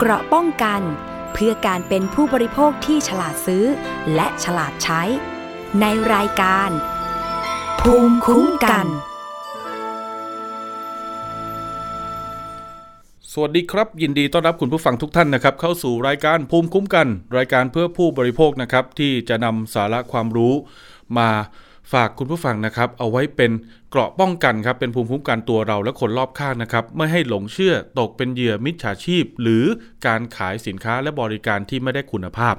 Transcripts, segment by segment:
เกราะป้องกัน เพื่อการเป็นผู้บริโภคที่ฉลาดซื้อ และฉลาดใช้ ในรายการ ภูมิคุ้มกัน สวัสดีครับ ยินดีต้อนรับคุณผู้ฟังทุกท่านนะครับ เข้าสู่รายการภูมิคุ้มกัน รายการเพื่อผู้บริโภคนะครับ ที่จะนำสาระความรู้มา ฝากคุณผู้ฟังนะครับ เอาไว้เป็นเกราะป้องกันครับ เป็นภูมิคุ้มกันตัวเราและคนรอบข้างนะครับ ไม่ให้หลงเชื่อตกเป็นเหยื่อมิจฉาชีพ หรือการขายสินค้าและบริการที่ไม่ได้คุณภาพ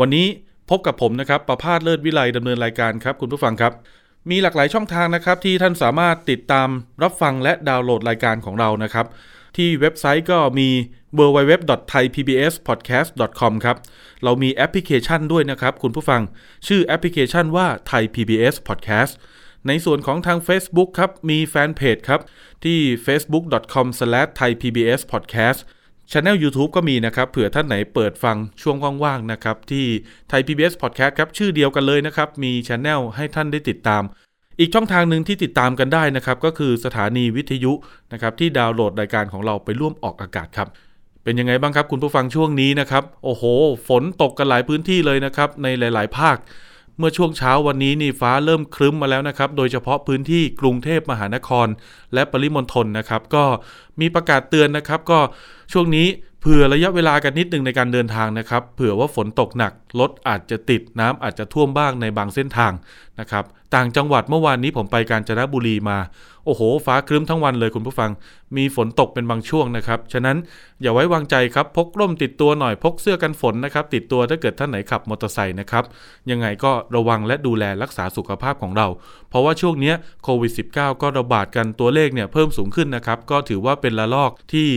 วันนี้พบกับผมนะครับประพาสเลิศวิไลดำเนินรายการครับ คุณผู้ฟังครับ มีหลากหลายช่องทางนะครับที่ท่านสามารถติดตามรับฟังและดาวน์โหลดรายการของเรานะครับ ที่เว็บไซต์ก็มี www.thaipbspodcast.com ครับ เรามีแอปพลิเคชันด้วยนะครับ คุณผู้ฟัง ชื่อแอปพลิเคชันว่า Thai PBS Podcast ในส่วนของทาง Facebook ครับ มีแฟนเพจครับ ที่ facebook.com/thaipbspodcast Channel YouTube ก็มีนะครับ เผื่อท่านไหนเปิดฟังช่วงว่างๆนะครับ ที่ Thai PBS Podcast ครับ ชื่อเดียวกันเลยนะครับ มี Channel ให้ท่านได้ติดตาม อีกช่องทางหนึ่งที่ติดตามกันได้นะครับก็คือสถานีวิทยุนะครับที่ดาวน์โหลดรายการของเราไปร่วมออกอากาศครับ เป็นยังไงบ้างครับคุณผู้ฟังช่วงนี้นะครับ โอ้โห ฝนตกกันหลายพื้นที่เลยนะครับในหลาย ๆ ภาค เมื่อช่วงเช้าวันนี้นี่ฟ้าเริ่มครึ้มมาแล้วนะครับ โดยเฉพาะพื้นที่กรุงเทพมหานคร และปริมณฑลนะครับ ก็มีประกาศเตือนนะครับ ก็ช่วงนี้ เผื่อระยะเวลากันนิดนึงในการเดินทางนะครับ เผื่อว่าฝนตกหนักรถอาจจะติดน้ำอาจจะท่วมบ้างในบางเส้นทางนะครับ ต่างจังหวัดเมื่อวานนี้ผมไปกาญจนบุรีมา โอ้โห ฟ้าครึ้มทั้งวันเลยคุณผู้ฟัง มีฝนตกเป็นบางช่วงนะครับ ฉะนั้นอย่าไว้วางใจครับ พกร่มติดตัวหน่อยพกเสื้อกันฝนนะครับ ติดตัวถ้าเกิดท่านไหนขับมอเตอร์ไซค์นะครับ ยังไงก็ระวังและดูแลรักษาสุขภาพของเรา เพราะว่าช่วงนี้โควิด -19 ก็ระบาดกันตัวเลขเนี่ยเพิ่มสูงขึ้นนะครับ ก็ถือว่าเป็นระลอกที่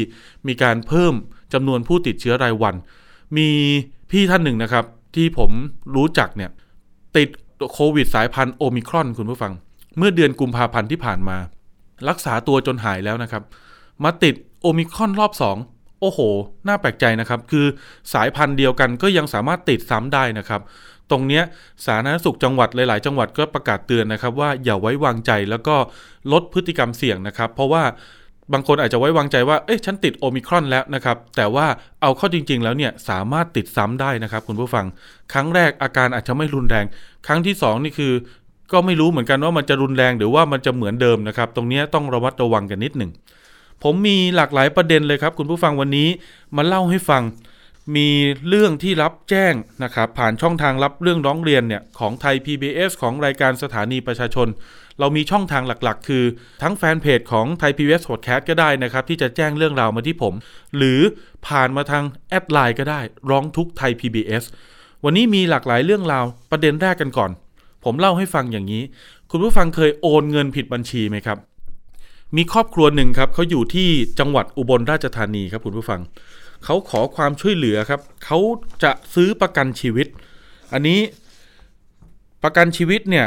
มีการเพิ่ม จำนวนผู้ติดเชื้อรายวัน มีพี่ท่านหนึ่งนะครับ ที่ผมรู้จักเนี่ย ติดโควิดสายพันธุ์โอมิครอนคุณผู้ฟัง เมื่อเดือนกุมภาพันธ์ที่ผ่านมา รักษาตัวจนหายแล้วนะครับ มาติดโอมิครอนรอบ 2 โอ้โห น่าแปลกใจนะครับ คือสายพันธุ์เดียวกันก็ยังสามารถติดซ้ำได้นะครับตรงนี้สาธารณสุขจังหวัดหลาย ๆ จังหวัดก็ประกาศเตือนนะครับว่าอย่าไว้วางใจแล้วก็ลดพฤติกรรมเสี่ยงนะครับ เพราะว่า บางคนอาจจะไว้วางใจว่าเอ๊ะฉันติดโอมิครอนแล้วนะครับ แต่ว่าเอาเข้าจริง ๆ แล้วเนี่ยสามารถติดซ้ำได้นะครับ คุณผู้ฟัง ครั้งแรกอาการอาจจะไม่รุนแรง ครั้งที่สองนี่คือ ก็ไม่รู้เหมือนกันว่ามันจะรุนแรงหรือว่ามันจะเหมือนเดิมนะครับ ตรงนี้ต้องระมัดระวังกันนิดหนึ่งผมมีหลากหลายประเด็นเลยครับ คุณผู้ฟังวันนี้มาเล่าให้ฟัง มีเรื่องที่รับแจ้งนะครับผ่านช่องทางรับเรื่องร้องเรียนเนี่ยของไทย PBS ของรายการสถานีประชาชน เรามีช่องทางหลักๆ คือทั้งแฟนเพจของไทย PBS Podcast ก็ได้นะครับ ที่จะแจ้งเรื่องราวมาที่ผม หรือผ่านมาทางแอดไลน์ก็ได้ร้องทุกไทย PBS วันนี้มีหลากหลายเรื่องราวประเด็นแรกกันก่อน ผมเล่าให้ฟังอย่างนี้ คุณผู้ฟังเคยโอนเงินผิดบัญชีไหมครับ มีครอบครัวหนึ่งครับเขาอยู่ที่จังหวัดอุบลราชธานีครับคุณผู้ฟัง เขาขอความช่วยเหลือครับ เขาจะซื้อประกันชีวิต อันนี้ประกันชีวิตเนี่ย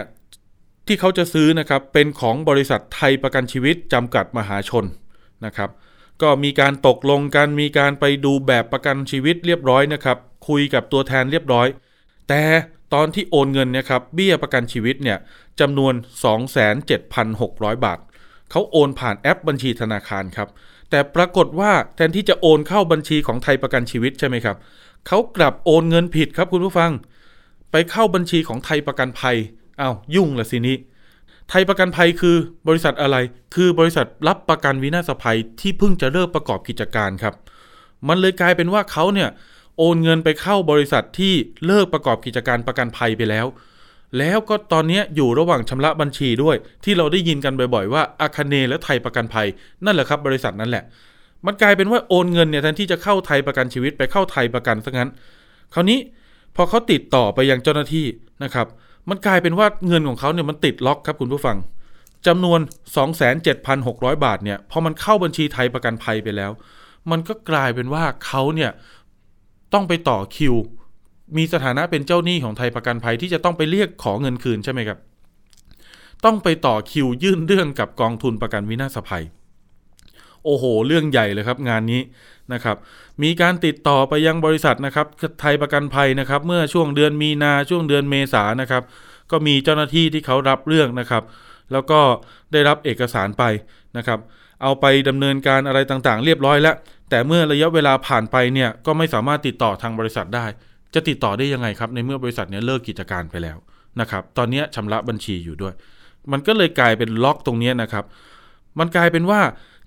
ที่เขาจะซื้อนะครับเป็นของบริษัทไทยประกันชีวิตจำกัดมหาชนนะครับ ก็มีการตกลงกันมีการไปดูแบบประกันชีวิตเรียบร้อยนะครับ คุยกับตัวแทนเรียบร้อย แต่ตอนที่โอนเงินนี่ยครับเบี้ยประกันชีวิตเนี่ยจำนวน 27,600 บาท เขาโอนผ่านแอปบัญชีธนาคารครับ แต่ปรากฏว่าแทนที่จะโอนเข้าบัญชีของไทยประกันชีวิตใช่ไหมครับเขากลับโอนเงินผิดครับคุณผู้ฟัง ไปเข้าบัญชีของไทยประกันภัยอ้าวยุ่งละสินี้ ไทยประกันภัยคือบริษัทอะไร คือบริษัทรับประกันวินาศภัยที่เพิ่งจะเริ่มประกอบกิจการครับ มันเลยกลายเป็นว่าเขาเนี่ยโอนเงินไปเข้าบริษัทที่เลิกประกอบกิจการประกันภัยไปแล้ว แล้วก็ตอนนี้อยู่ระหว่างชำระบัญชีด้วย ที่เราได้ยินกันบ่อยๆ ว่าอาคเนและไทยประกันภัย นั่นแหละครับบริษัทนั้นแหละ มันกลายเป็นว่าโอนเงินเนี่ยแทนที่จะเข้าไทยประกันชีวิตไปเข้าไทยประกันซะงั้น คราวนี้พอเขาติดต่อไปยังเจ้าหน้าที่นะครับ มันกลายเป็นว่าเงินของเขาเนี่ยมันติดล็อกครับคุณผู้ฟังจำนวน 27,600 บาทเนี่ยพอมันเข้าบัญชีไทยประกันภัยไปแล้ว มันก็กลายเป็นว่าเขาเนี่ยต้องไปต่อคิว มีสถานะเป็นเจ้าหนี้ของไทยประกันภัยที่จะต้องไปเรียกขอเงินคืนใช่ไหมครับ ต้องไปต่อคิวยื่นเรื่องกับกองทุนประกันวินาศภัย โอ้โห เรื่องใหญ่เลยครับ งานนี้นะครับ มีการติดต่อไปยังบริษัทนะครับ ไทยประกันภัยนะครับ เมื่อช่วงเดือนมีนาช่วงเดือนเมษานะครับ ก็มีเจ้าหน้าที่ที่เขารับเรื่องนะครับ แล้วก็ได้รับเอกสารไปนะครับ เอาไปดำเนินการอะไรต่างๆ เรียบร้อยแล้ว แต่เมื่อระยะเวลาผ่านไปเนี่ยก็ไม่สามารถติดต่อทางบริษัทได้ จะติดต่อได้ยังไงครับในเมื่อบริษัทเนี้ยเลิกกิจการไปแล้วนะครับ ตอนนี้ชำระบัญชีอยู่ด้วย มันก็เลยกลายเป็นล็อกตรงนี้นะครับ มันกลายเป็นว่า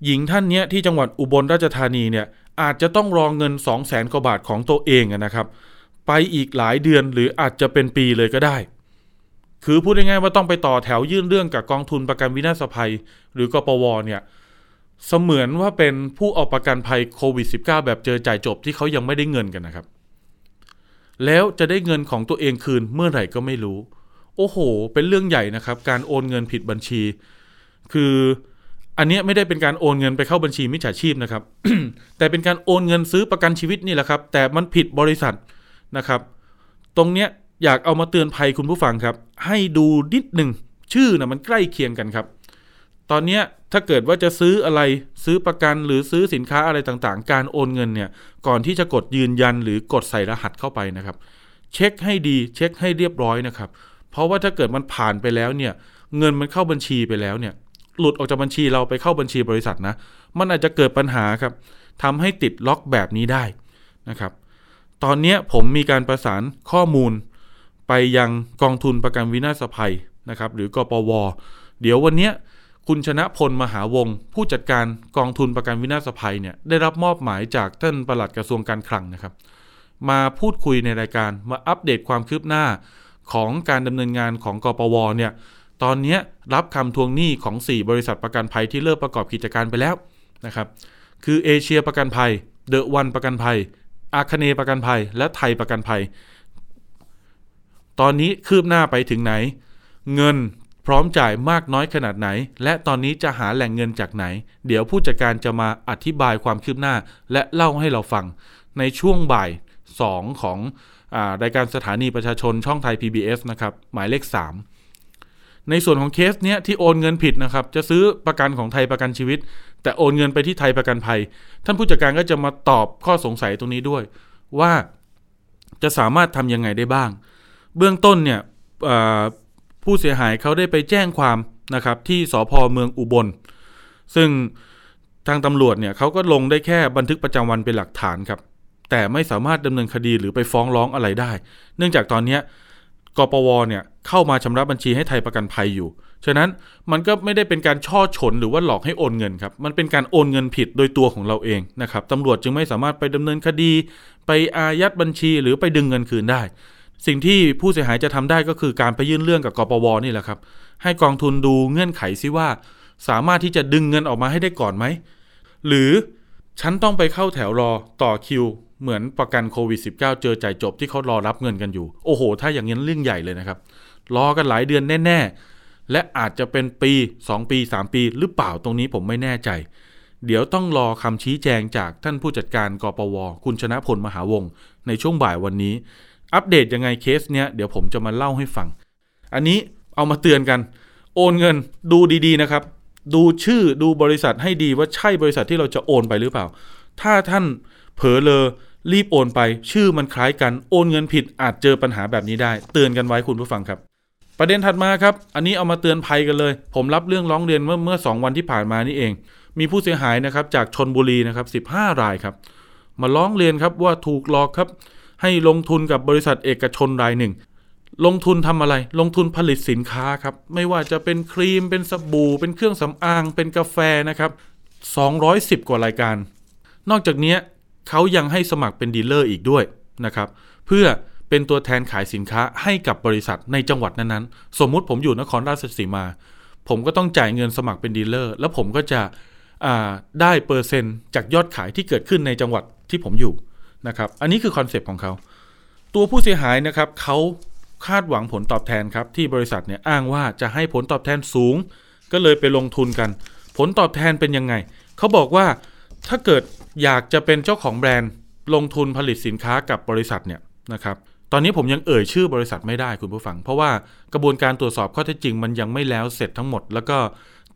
หญิงท่านเนี้ยที่จังหวัดอุบลราชธานีเนี่ยอาจจะต้องรองเงิน 2 0 0แสนกว่าบาทของตัวเองนะครับ ไปอีกหลายเดือนหรืออาจจะเป็นปีเลยก็ได้ คือพูดง่ายๆว่าต้องไปต่อแถวยื่นเรื่องกับกองทุนประกันวินาศภัย หรือกปวเนี่ยเสมือนว่าเป็นผู้เอาประกันภัยโควิด -19 แบบเจอจ่ายจบที่เขายังไม่ได้เงินกันนะครับ แล้วจะได้เงินของตัวเองคืนเมื่อไหร่ก็ไม่รู้ โอ้โห เป็นเรื่องใหญ่นะครับ การโอนเงินผิดบัญชี คืออันนี้ไม่ได้เป็นการโอนเงินไปเข้าบัญชีมิจฉาชีพนะครับ แต่เป็นการโอนเงินซื้อประกันชีวิตนี่แหละครับ แต่มันผิดบริษัทนะครับ ตรงเนี้ยอยากเอามาเตือนภัยคุณผู้ฟังครับ ให้ดูนิดหนึ่งชื่อนะมันใกล้เคียงกันครับ ตอนเนี้ยถ้าเกิดว่าจะซื้ออะไรซื้อประกันหรือซื้อสินค้าอะไรต่างๆ การโอนเงินเนี่ยก่อนที่จะกดยืนยันหรือกดใส่รหัสเข้าไปนะครับ เช็คให้ดีเช็คให้เรียบร้อยนะครับ เพราะว่าถ้าเกิดมันผ่านไปแล้วเนี่ยเงินมันเข้าบัญชีไปแล้วเนี่ยหลุดออกจากบัญชีเราไปเข้าบัญชีบริษัทนะมันอาจจะเกิดปัญหาครับทำให้ติดล็อกแบบนี้ได้นะครับ ตอนนี้ผมมีการประสานข้อมูล ไปยังกองทุนประกันวินาศภัยนะครับ หรือกปว เดี๋ยววันนี้ คุณชนะพลมหาวงผู้จัดการกองทุนประกันวินาศภัยเนี่ยได้รับมอบหมายจากท่านปลัดกระทรวงการคลังนะครับ มาพูดคุยในรายการมาอัปเดตความคืบหน้าของการดำเนินงานของกปวเนี่ยตอนนี้รับคำทวงหนี้ของ 4 บริษัทประกันภัยที่เลิกประกอบกิจการไปแล้วนะครับ คือเอเชียประกันภัยเดอะวันประกันภัย อาคเนประกันภัย และไทยประกันภัย ตอนนี้คืบหน้าไปถึงไหน เงิน พร้อมจ่ายมากน้อยขนาดไหน และตอนนี้จะหาแหล่งเงินจากไหน เดี๋ยวผู้จัดการจะมาอธิบายความคืบหน้า และเล่าให้เราฟัง ในช่วงบ่าย 2 ของอารายการสถานีประชาชนช่องไทย PBS นะครับหมายเลข 3 ในส่วนของเคสเนี้ยที่โอนเงินผิดนะครับ จะซื้อประกันของไทยประกันชีวิต แต่โอนเงินไปที่ไทยประกันภัย ท่านผู้จัดการก็จะมาตอบข้อสงสัยตรงนี้ด้วย ว่าจะสามารถทำยังไงได้บ้าง เบื้องต้นเนี่ย ผู้เสียหายเขาได้ไปแจ้งความนะครับที่สพเมืองอุบล ซึ่งทางตำรวจเนี่ยเขาก็ลงได้แค่บันทึกประจำวันเป็นหลักฐานครับ แต่ไม่สามารถดำเนินคดีหรือไปฟ้องร้องอะไรได้ เนื่องจากตอนนี้กปวเนี่ยเข้ามาชำระบัญชีให้ไทยประกันภัยอยู่ ฉะนั้นมันก็ไม่ได้เป็นการช่อฉนหรือว่าหลอกให้โอนเงินครับ มันเป็นการโอนเงินผิดโดยตัวของเราเองนะครับตำรวจจึงไม่สามารถไปดำเนินคดี ไปอายัดบัญชีหรือไปดึงเงินคืนได้ สิ่งที่ผู้เสียหายจะทำได้ก็คือการไปยื่นเรื่องกับกปวนี่แหละครับ ให้กองทุนดูเงื่อนไขซิว่า สามารถที่จะดึงเงินออกมาให้ได้ก่อนไหม หรือฉันต้องไปเข้าแถวรอต่อคิว เหมือนประกันโควิด -19 เจอจ่ายจบที่เขารอรับเงินกันอยู่ โอ้โห ถ้าอย่างนี้เรื่องใหญ่เลยนะครับ รอกันหลายเดือนแน่ ๆ และอาจจะเป็นปี 2 ปี 3 ปี หรือเปล่าตรงนี้ผมไม่แน่ใจ เดี๋ยวต้องรอคำชี้แจงจากท่านผู้จัดการกปว คุณชนะพลมหาวงในช่วงบ่ายวันนี้ อัปเดตยังไงเคสเนี้ยเดี๋ยวผมจะมาเล่าให้ฟัง อันนี้เอามาเตือนกัน โอนเงินดูดีๆนะครับ ดูชื่อดูบริษัทให้ดีว่าใช่บริษัทที่เราจะโอนไปหรือเปล่า ถ้าท่านเผลอเลอรีบโอนไป ชื่อมันคล้ายกันโอนเงินผิดอาจเจอปัญหาแบบนี้ได้ เตือนกันไว้คุณผู้ฟังครับ ประเด็นถัดมาครับ อันนี้เอามาเตือนภัยกันเลย ผมรับเรื่องร้องเรียนเมื่อเมื่อสองวันที่ผ่านมานี่เอง มีผู้เสียหายนะครับจากชนบุรีนะครับสิบห้ารายครับ มาร้องเรียนครับว่าถูกหลอกครับ ให้ลงทุนกับบริษัทเอกชนรายหนึ่ง ลงทุนทำอะไร ลงทุนผลิตสินค้าครับ ไม่ว่าจะเป็นครีม เป็นสบู่ เป็นเครื่องสำอาง เป็นกาแฟนะครับ 210 กว่ารายการ นอกจากนี้เขายังให้สมัครเป็นดีลเลอร์อีกด้วยนะครับ เพื่อเป็นตัวแทนขายสินค้าให้กับบริษัทในจังหวัดนั้นๆ สมมุติผมอยู่นครราชสีมา ผมก็ต้องจ่ายเงินสมัครเป็นดีลเลอร์ แล้วผมก็จะได้เปอร์เซ็นต์จากยอดขายที่เกิดขึ้นในจังหวัดที่ผมอยู่ นะครับ อันนี้คือคอนเซปต์ของเขา ตัวผู้เสียหายนะครับเขาคาดหวังผลตอบแทนครับที่บริษัทเนี่ยอ้างว่าจะให้ผลตอบแทนสูง ก็เลยไปลงทุนกัน ผลตอบแทนเป็นยังไง เขาบอกว่าถ้าเกิดอยากจะเป็นเจ้าของแบรนด์ลงทุนผลิตสินค้ากับบริษัทเนี่ยนะครับตอนนี้ผมยังเอ่ยชื่อบริษัทไม่ได้คุณผู้ฟัง เพราะว่ากระบวนการตรวจสอบข้อเท็จจริงมันยังไม่แล้วเสร็จทั้งหมด แล้วก็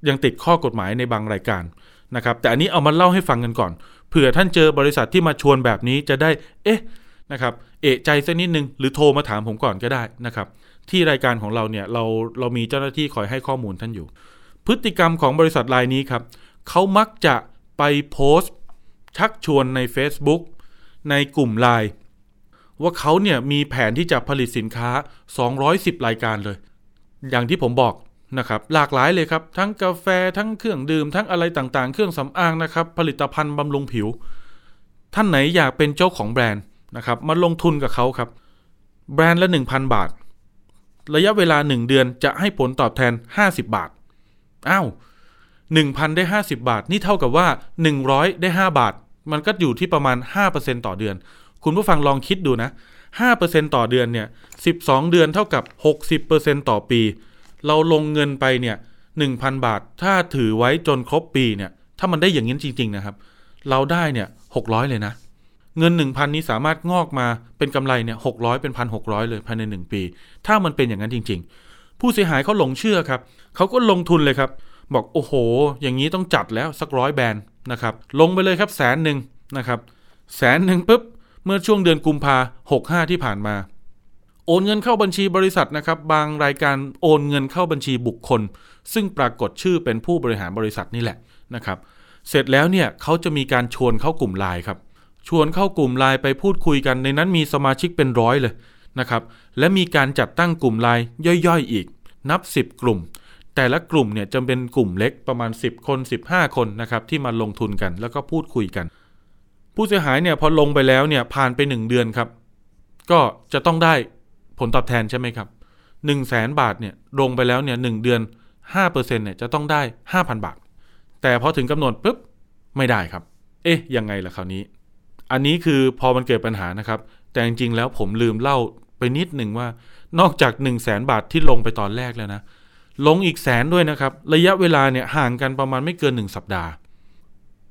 ยังติดข้อกฎหมายในบางรายการนะครับแต่อันนี้เอามาเล่าให้ฟังกันก่อน เผื่อท่านเจอบริษัทที่มาชวนแบบนี้จะได้ เอ๊ะนะครับ เอะใจสักนิดนึง หรือโทรมาถามผมก่อนก็ได้นะครับ ที่รายการของเราเนี่ยเราเรามีเจ้าหน้าที่คอยให้ข้อมูลท่านอยู่ พฤติกรรมของบริษัทรายนี้ครับเขามักจะไปโพสต์ ชักชวนใน Facebook ในกลุ่มไลน์ว่าเขาเนี่ยมีแผนที่จะผลิตสินค้า 210 รายการเลย อย่างที่ผมบอก นะครับหลากหลายเลยครับ ทั้งกาแฟทั้งเครื่องดื่มทั้งอะไรต่างๆ เครื่องสำอางนะครับ ผลิตภัณฑ์บำรุงผิว ท่านไหนอยากเป็นเจ้าของแบรนด์นะครับมาลงทุนกับเขาครับ แบรนด์ละ 1,000 บาท ระยะเวลา 1 เดือนจะให้ผลตอบแทน 50 บาทอ้าว1,000 ได้ 50 บาท นี่เท่ากับว่า 100 ได้ 5 บาท มันก็อยู่ที่ประมาณ 5%ต่อเดือน คุณผู้ฟังลองคิดดูนะ5%ต่อเดือนเนี่ย12 เดือนเท่ากับ 60%ต่อปี เราลงเงินไปเนี่ย1,000บาท ถ้าถือไว้จนครบปีเนี่ย ถ้ามันได้อย่างนี้จริง ๆ นะครับ เราได้เนี่ย600เลยนะ เงิน1,000นี้สามารถงอกมาเป็นกำไรเนี่ย600เป็น1,600เลยภายใน1ปี ถ้ามันเป็นอย่างนั้นจริง ๆ ผู้เสียหายเขาหลงเชื่อครับเขาก็ลงทุนเลยครับ บอกโอ้โห อย่างนี้ต้องจัดแล้วสักร้อยแบรนด์นะครับ ลงไปเลยครับแสนหนึ่งนะครับแสนหนึ่งปุ๊บเมื่อช่วงเดือนกุมภาหกห้าที่ผ่านมา โอนเงินเข้าบัญชีบริษัทนะครับ บางรายการโอนเงินเข้าบัญชีบุคคล ซึ่งปรากฏชื่อเป็นผู้บริหารบริษัทนี่แหละนะครับ เสร็จแล้วเนี่ยเขาจะมีการชวนเข้ากลุ่มไลน์ครับชวนเข้ากลุ่มไลน์ไปพูดคุยกันในนั้นมีสมาชิกเป็นร้อยเลยนะครับ และมีการจัดตั้งกลุ่มไลน์ย่อยๆอีก นับ 10 กลุ่ม แต่ละกลุ่มเนี่ยจะเป็นกลุ่มเล็กประมาณ 10 คน 15 คนนะครับที่มาลงทุนกันแล้วก็พูดคุยกัน ผู้เสียหายเนี่ยพอลงไปแล้วเนี่ยผ่านไป 1 เดือนครับ ก็จะต้องได้ ผลตอบแทนใช่ไหมครับ1 0 0 0 0แสนบาทเนี่ยลงไปแล้วเนี่ยหเดือน5%เนี่ยจะต้องได้ 5,000 บาท แต่พอถึงกำหนดปุ๊บไม่ได้ครับ เอ๊ะยังไงล่ะคราวนี้ อันนี้คือพอมันเกิดปัญหานะครับ แต่จริงๆแล้วผมลืมเล่าไปนิดหนึ่งว่านอกจาก 1 0 0 0 0แสนบาทที่ลงไปตอนแรกแล้วนะ ลงอีกแสนด้วยนะครับ ระยะเวลาเนี่ยห่างกันประมาณไม่เกิน 1 สัปดาห์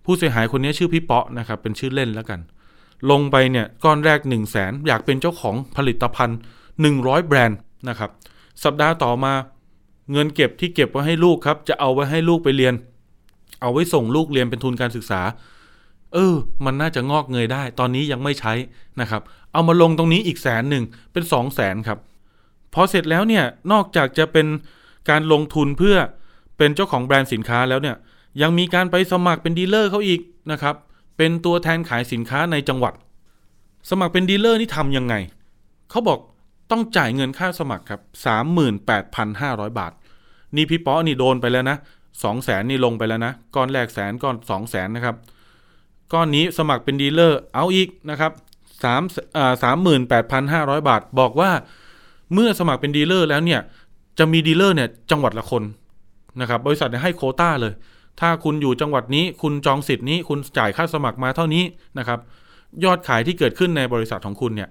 ผู้เสียหายคนนี้ชื่อพี่เปาะนะครับเป็นชื่อเล่นแล้วกัน ลงไปเนี่ยก้อนแรก 1 0 0 0 0แสนอยากเป็นเจ้าของผลิตภัณฑ์ 100 แบรนด์นะครับ สัปดาห์ต่อมาเงินเก็บที่เก็บไว้ให้ลูกครับ จะเอาไว้ให้ลูกไปเรียน เอาไว้ส่งลูกเรียนเป็นทุนการศึกษา เออ มันน่าจะงอกเงยได้ ตอนนี้ยังไม่ใช้นะครับ เอามาลงตรงนี้อีกแสนหนึ่งเป็นสองแสนครับ พอเสร็จแล้วเนี่ย นอกจากจะเป็นการลงทุนเพื่อเป็นเจ้าของแบรนด์สินค้าแล้วเนี่ย ยังมีการไปสมัครเป็นดีลเลอร์เขาอีกนะครับ เป็นตัวแทนขายสินค้าในจังหวัด สมัครเป็นดีลเลอร์นี่ทำยังไง เขาบอก ต้องจ่ายเงินค่าสมัครครับสามหมื่นแปดพันห้าร้อยบาท นี่พี่ป๊อปนี่โดนไปแล้วนะสองแสนนี่ลงไปแล้วนะ ก้อนแรกแสนก้อนสองแสนนะครับ ก้อนนี้สมัครเป็นดีลเลอร์เอาอีกนะครับสามสามหมื่นแปดพันห้าร้อยบาท บอกว่าเมื่อสมัครเป็นดีลเลอร์แล้วเนี่ย จะมีดีลเลอร์เนี่ยจังหวัดละคนนะครับ บริษัทให้โควตาเลย ถ้าคุณอยู่จังหวัดนี้ คุณจองสิทธิ์นี้ คุณจ่ายค่าสมัครมาเท่านี้นะครับ ยอดขายที่เกิดขึ้นในบริษัทของคุณเนี่ย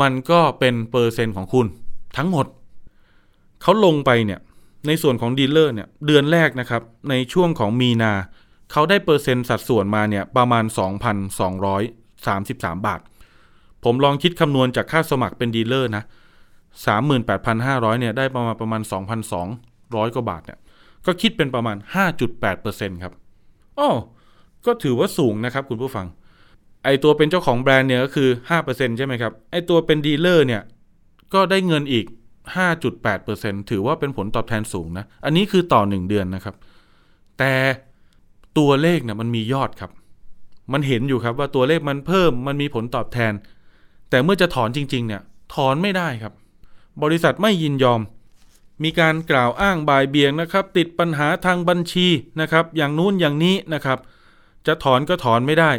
มันก็เป็นเปอร์เซ็นต์ของคุณทั้งหมด เขาลงไปเนี่ยในส่วนของดีลเลอร์เนี่ยเดือนแรกนะครับในช่วงของมีนา เขาได้เปอร์เซ็นต์สัดส่วนมาเนี่ยประมาณ 2,233 บาท ผมลองคิดคำนวณจากค่าสมัครเป็นดีลเลอร์นะ38,500เนี่ยได้ประมาณประมาณ 2,200 กว่าบาทเนี่ยก็คิดเป็นประมาณ 5.8%ครับอ้อก็ถือว่าสูงนะครับคุณผู้ฟัง ไอตัวเป็นเจ้าของแบรนด์เนี่ยก็คือ 5%ใช่ไหมครับ ไอตัวเป็นดีลเลอร์เนี่ย ก็ได้เงินอีก 5.8%ถือว่าเป็นผลตอบแทนสูงนะ อันนี้คือต่อ 1 เดือนนะครับ แต่ตัวเลขเนี่ยมันมียอดครับ มันเห็นอยู่ครับว่าตัวเลขมันเพิ่ม มันมีผลตอบแทน แต่เมื่อจะถอนจริง ๆ เนี่ย ถอนไม่ได้ครับ บริษัทไม่ยินยอม มีการกล่าวอ้างบายเบียงนะครับ ติดปัญหาทางบัญชีนะครับ อย่างนู้นอย่างนี้นะครับ จะถอนก็ถอนไม่ได้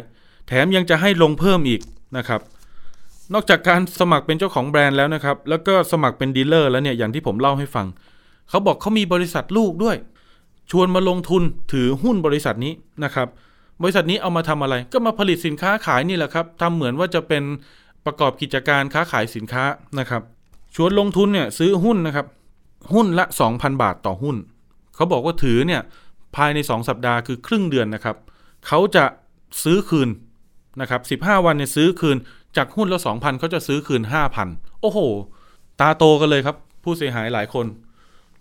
แถมยังจะให้ลงเพิ่มอีกนะครับ นอกจากการสมัครเป็นเจ้าของแบรนด์แล้วนะครับ แล้วก็สมัครเป็นดีลเลอร์แล้วเนี่ยอย่างที่ผมเล่าให้ฟัง เขาบอกเขามีบริษัทลูกด้วย ชวนมาลงทุนถือหุ้นบริษัทนี้นะครับ บริษัทนี้เอามาทำอะไร ก็มาผลิตสินค้าขายนี่แหละครับทำเหมือนว่าจะเป็นประกอบกิจการค้าขายสินค้านะครับ ชวนลงทุนเนี่ยซื้อหุ้นนะครับ หุ้นละ 2,000 บาทต่อหุ้น เขาบอกว่าถือเนี่ยภายใน 2 สัปดาห์คือครึ่งเดือนนะครับ เขาจะซื้อคืน นะครับ15วันเนี่ยซื้อคืนจากหุ้นละ2,000เขาจะซื้อคืน5,000โอ้โห ตาโตกันเลยครับ ผู้เสียหายหลายคน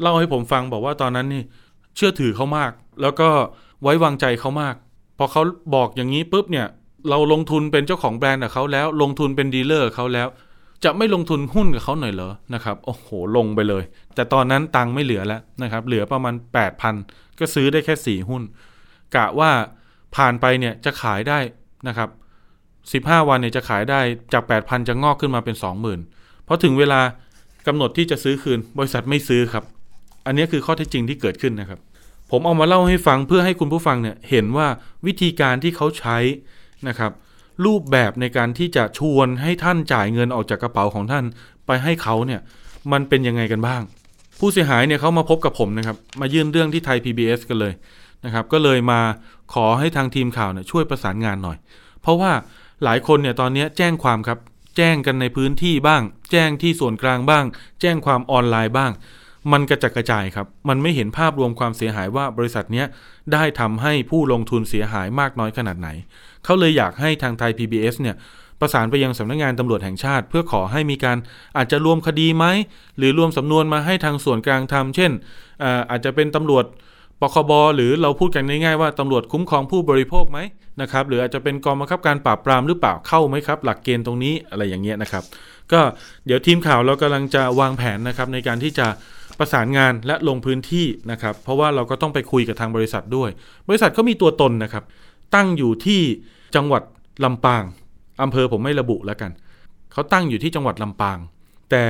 เล่าให้ผมฟังบอกว่าตอนนั้นนี่เชื่อถือเขามาก แล้วก็ไว้วางใจเขามาก พอเขาบอกอย่างนี้ปุ๊บเนี่ย เราลงทุนเป็นเจ้าของแบรนด์กับเขาแล้ว ลงทุนเป็นดีลเลอร์เขาแล้ว จะไม่ลงทุนหุ้นกับเขาหน่อยเหรอนะครับโอ้โหลงไปเลย แต่ตอนนั้นตังค์ไม่เหลือแล้วนะครับ เหลือประมาณ 8,000 ก็ซื้อได้แค่ 4 หุ้น กะว่าผ่านไปเนี่ยจะขายได้นะครับ สิบห้าวันเนี่ยจะขายได้จากแปดพันจะงอกขึ้นมาเป็นสองหมื่นพอถึงเวลากำหนดที่จะซื้อคืน บริษัทไม่ซื้อครับ อันนี้คือข้อเท็จจริงที่เกิดขึ้นนะครับ ผมเอามาเล่าให้ฟังเพื่อให้คุณผู้ฟังเนี่ยเห็นว่าวิธีการที่เขาใช้นะครับ รูปแบบในการที่จะชวนให้ท่านจ่ายเงินออกจากกระเป๋าของท่าน ไปให้เขาเนี่ยมันเป็นยังไงกันบ้าง ผู้เสียหายเนี่ยเขามาพบกับผมนะครับ มายื่นเรื่องที่ไทย PBS กันเลยนะครับ ก็เลยมาขอให้ทางทีมข่าวเนี่ยช่วยประสานงานหน่อย เพราะว่า หลายคนเนี่ยตอนนี้แจ้งความครับ แจ้งกันในพื้นที่บ้าง แจ้งที่ส่วนกลางบ้าง แจ้งความออนไลน์บ้าง มันกระจัดกระจายครับ มันไม่เห็นภาพรวมความเสียหายว่าบริษัทเนี้ยได้ทำให้ผู้ลงทุนเสียหายมากน้อยขนาดไหน เขาเลยอยากให้ทางไทย PBS เนี่ยประสานไปยังสำนักงงานตำรวจแห่งชาติ เพื่อขอให้มีการอาจจะรวมคดีไหมหรือรวมสำนวนมาให้ทางส่วนกลางทำเช่นอาอาจจะเป็นตำรวจ ปคบหรือเราพูดกันง่ายๆว่าตำรวจคุ้มครองผู้บริโภคไหมนะครับหรืออาจจะเป็นกองบังคับการปราบปรามหรือเปล่าเข้าไหมครับ หลักเกณฑ์ตรงนี้อะไรอย่างเงี้ยนะครับ ก็เดี๋ยวทีมข่าวเรากำลังจะวางแผนนะครับในการที่จะประสานงานและลงพื้นที่นะครับ เพราะว่าเราก็ต้องไปคุยกับทางบริษัทด้วย บริษัทเขามีตัวตนนะครับ ตั้งอยู่ที่จังหวัดลำปางอำเภอผมไม่ระบุแล้วกันเขาตั้งอยู่ที่จังหวัดลำปาง แต่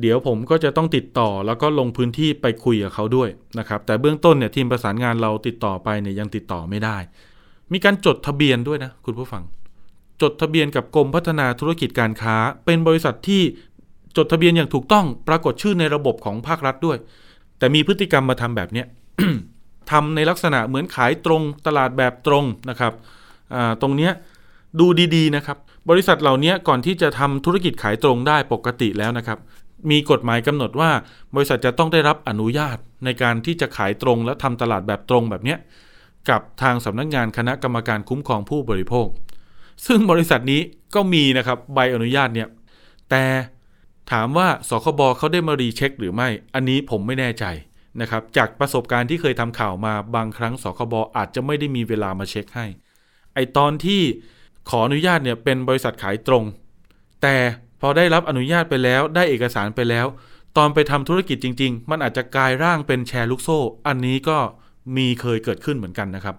เดี๋ยวผมก็จะต้องติดต่อแล้วก็ลงพื้นที่ไปคุยกับเขาด้วยนะครับ แต่เบื้องต้นเนี่ยทีมประสานงานเราติดต่อไปเนี่ยยังติดต่อไม่ได้ มีการจดทะเบียนด้วยนะคุณผู้ฟัง จดทะเบียนกับกรมพัฒนาธุรกิจการค้า เป็นบริษัทที่จดทะเบียนอย่างถูกต้องปรากฏชื่อในระบบของภาครัฐด้วย แต่มีพฤติกรรมมาทำแบบเนี้ยทำในลักษณะเหมือนขายตรงตลาดแบบตรงนะครับตรงเนี้ยดูดีๆนะครับ บริษัทเหล่านี้ก่อนที่จะทำธุรกิจขายตรงได้ปกติแล้วนะครับ มีกฎหมายกำหนดว่า บริษัทจะต้องได้รับอนุญาตในการที่จะขายตรงและทำตลาดแบบตรงแบบเนี้ยกับทางสำนักงานคณะกรรมการคุ้มครองผู้บริโภค ซึ่งบริษัทนี้ก็มีนะครับใบอนุญาตเนี่ยแต่ถามว่าสคบเขาได้มารีเช็คหรือไม่ อันนี้ผมไม่แน่ใจนะครับจากประสบการณ์ที่เคยทำข่าวมาบางครั้งสคบอาจจะไม่ได้มีเวลามาเช็คให้ ไอตอนที่ขออนุญาตเนี่ยเป็นบริษัทขายตรง แต่ พอได้รับอนุญาตไปแล้วได้เอกสารไปแล้ว ตอนไปทำธุรกิจจริง ๆ มันอาจจะกลายร่างเป็นแชร์ลูกโซ่ อันนี้ก็มีเคยเกิดขึ้นเหมือนกันนะครับ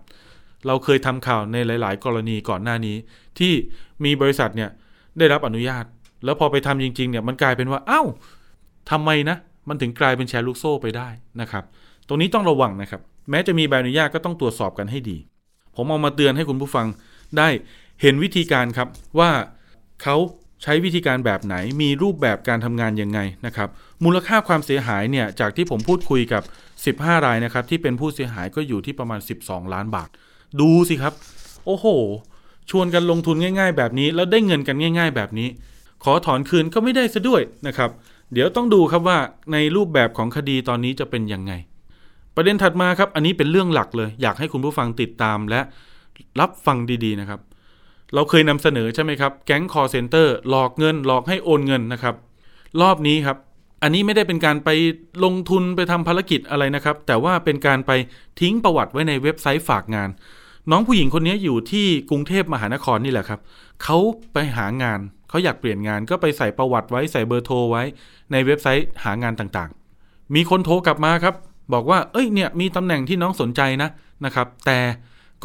เราเคยทำข่าวในหลาย ๆ กรณีก่อนหน้านี้ ที่มีบริษัทเนี่ยได้รับอนุญาต แล้วพอไปทำจริง ๆ เนี่ยมันกลายเป็นว่า เอา้าทำไมนะ มันถึงกลายเป็นแชร์ลูกโซ่ไปได้นะครับ ตรงนี้ต้องระวังนะครับ แม้จะมีใบอนุญาตก็ต้องตรวจสอบกันให้ดี ผมเอามาเตือนให้คุณผู้ฟังได้เห็นวิธีการครับว่าเขา ใช้วิธีการแบบไหนมีรูปแบบการทำงานยังไงนะครับมูลค่าความเสียหายเนี่ยจากที่ผมพูดคุยกับ 15 รายนะครับที่เป็นผู้เสียหายก็อยู่ที่ประมาณ 12 ล้านบาท ดูสิครับ โอ้โห ชวนกันลงทุนง่าย ๆ แบบนี้ แล้วได้เงินกันง่าย ๆ แบบนี้ ขอถอนคืนก็ไม่ได้ซะด้วยนะครับเดี๋ยวต้องดูครับว่าในรูปแบบของคดีตอนนี้จะเป็นยังไง ประเด็นถัดมาครับ อันนี้เป็นเรื่องหลักเลย อยากให้คุณผู้ฟังติดตามและรับฟังดีๆนะครับ เราเคยนำเสนอใช่ไหมครับ แก๊งคอร์เซนเตอร์หลอกเงินหลอกให้โอนเงินนะครับ รอบนี้ครับ อันนี้ไม่ได้เป็นการไปลงทุนไปทำภารกิจอะไรนะครับ แต่ว่าเป็นการไปทิ้งประวัติไว้ในเว็บไซต์ฝากงาน น้องผู้หญิงคนนี้อยู่ที่กรุงเทพมหานครนี่แหละครับเขาไปหางานเขาอยากเปลี่ยนงานก็ไปใส่ประวัติไว้ใส่เบอร์โทรไว้ ในเว็บไซต์หางานต่างๆ มีคนโทรกลับมาครับ บอกว่าเอ้ยเนี่ยมีตำแหน่งที่น้องสนใจนะนะครับ แต่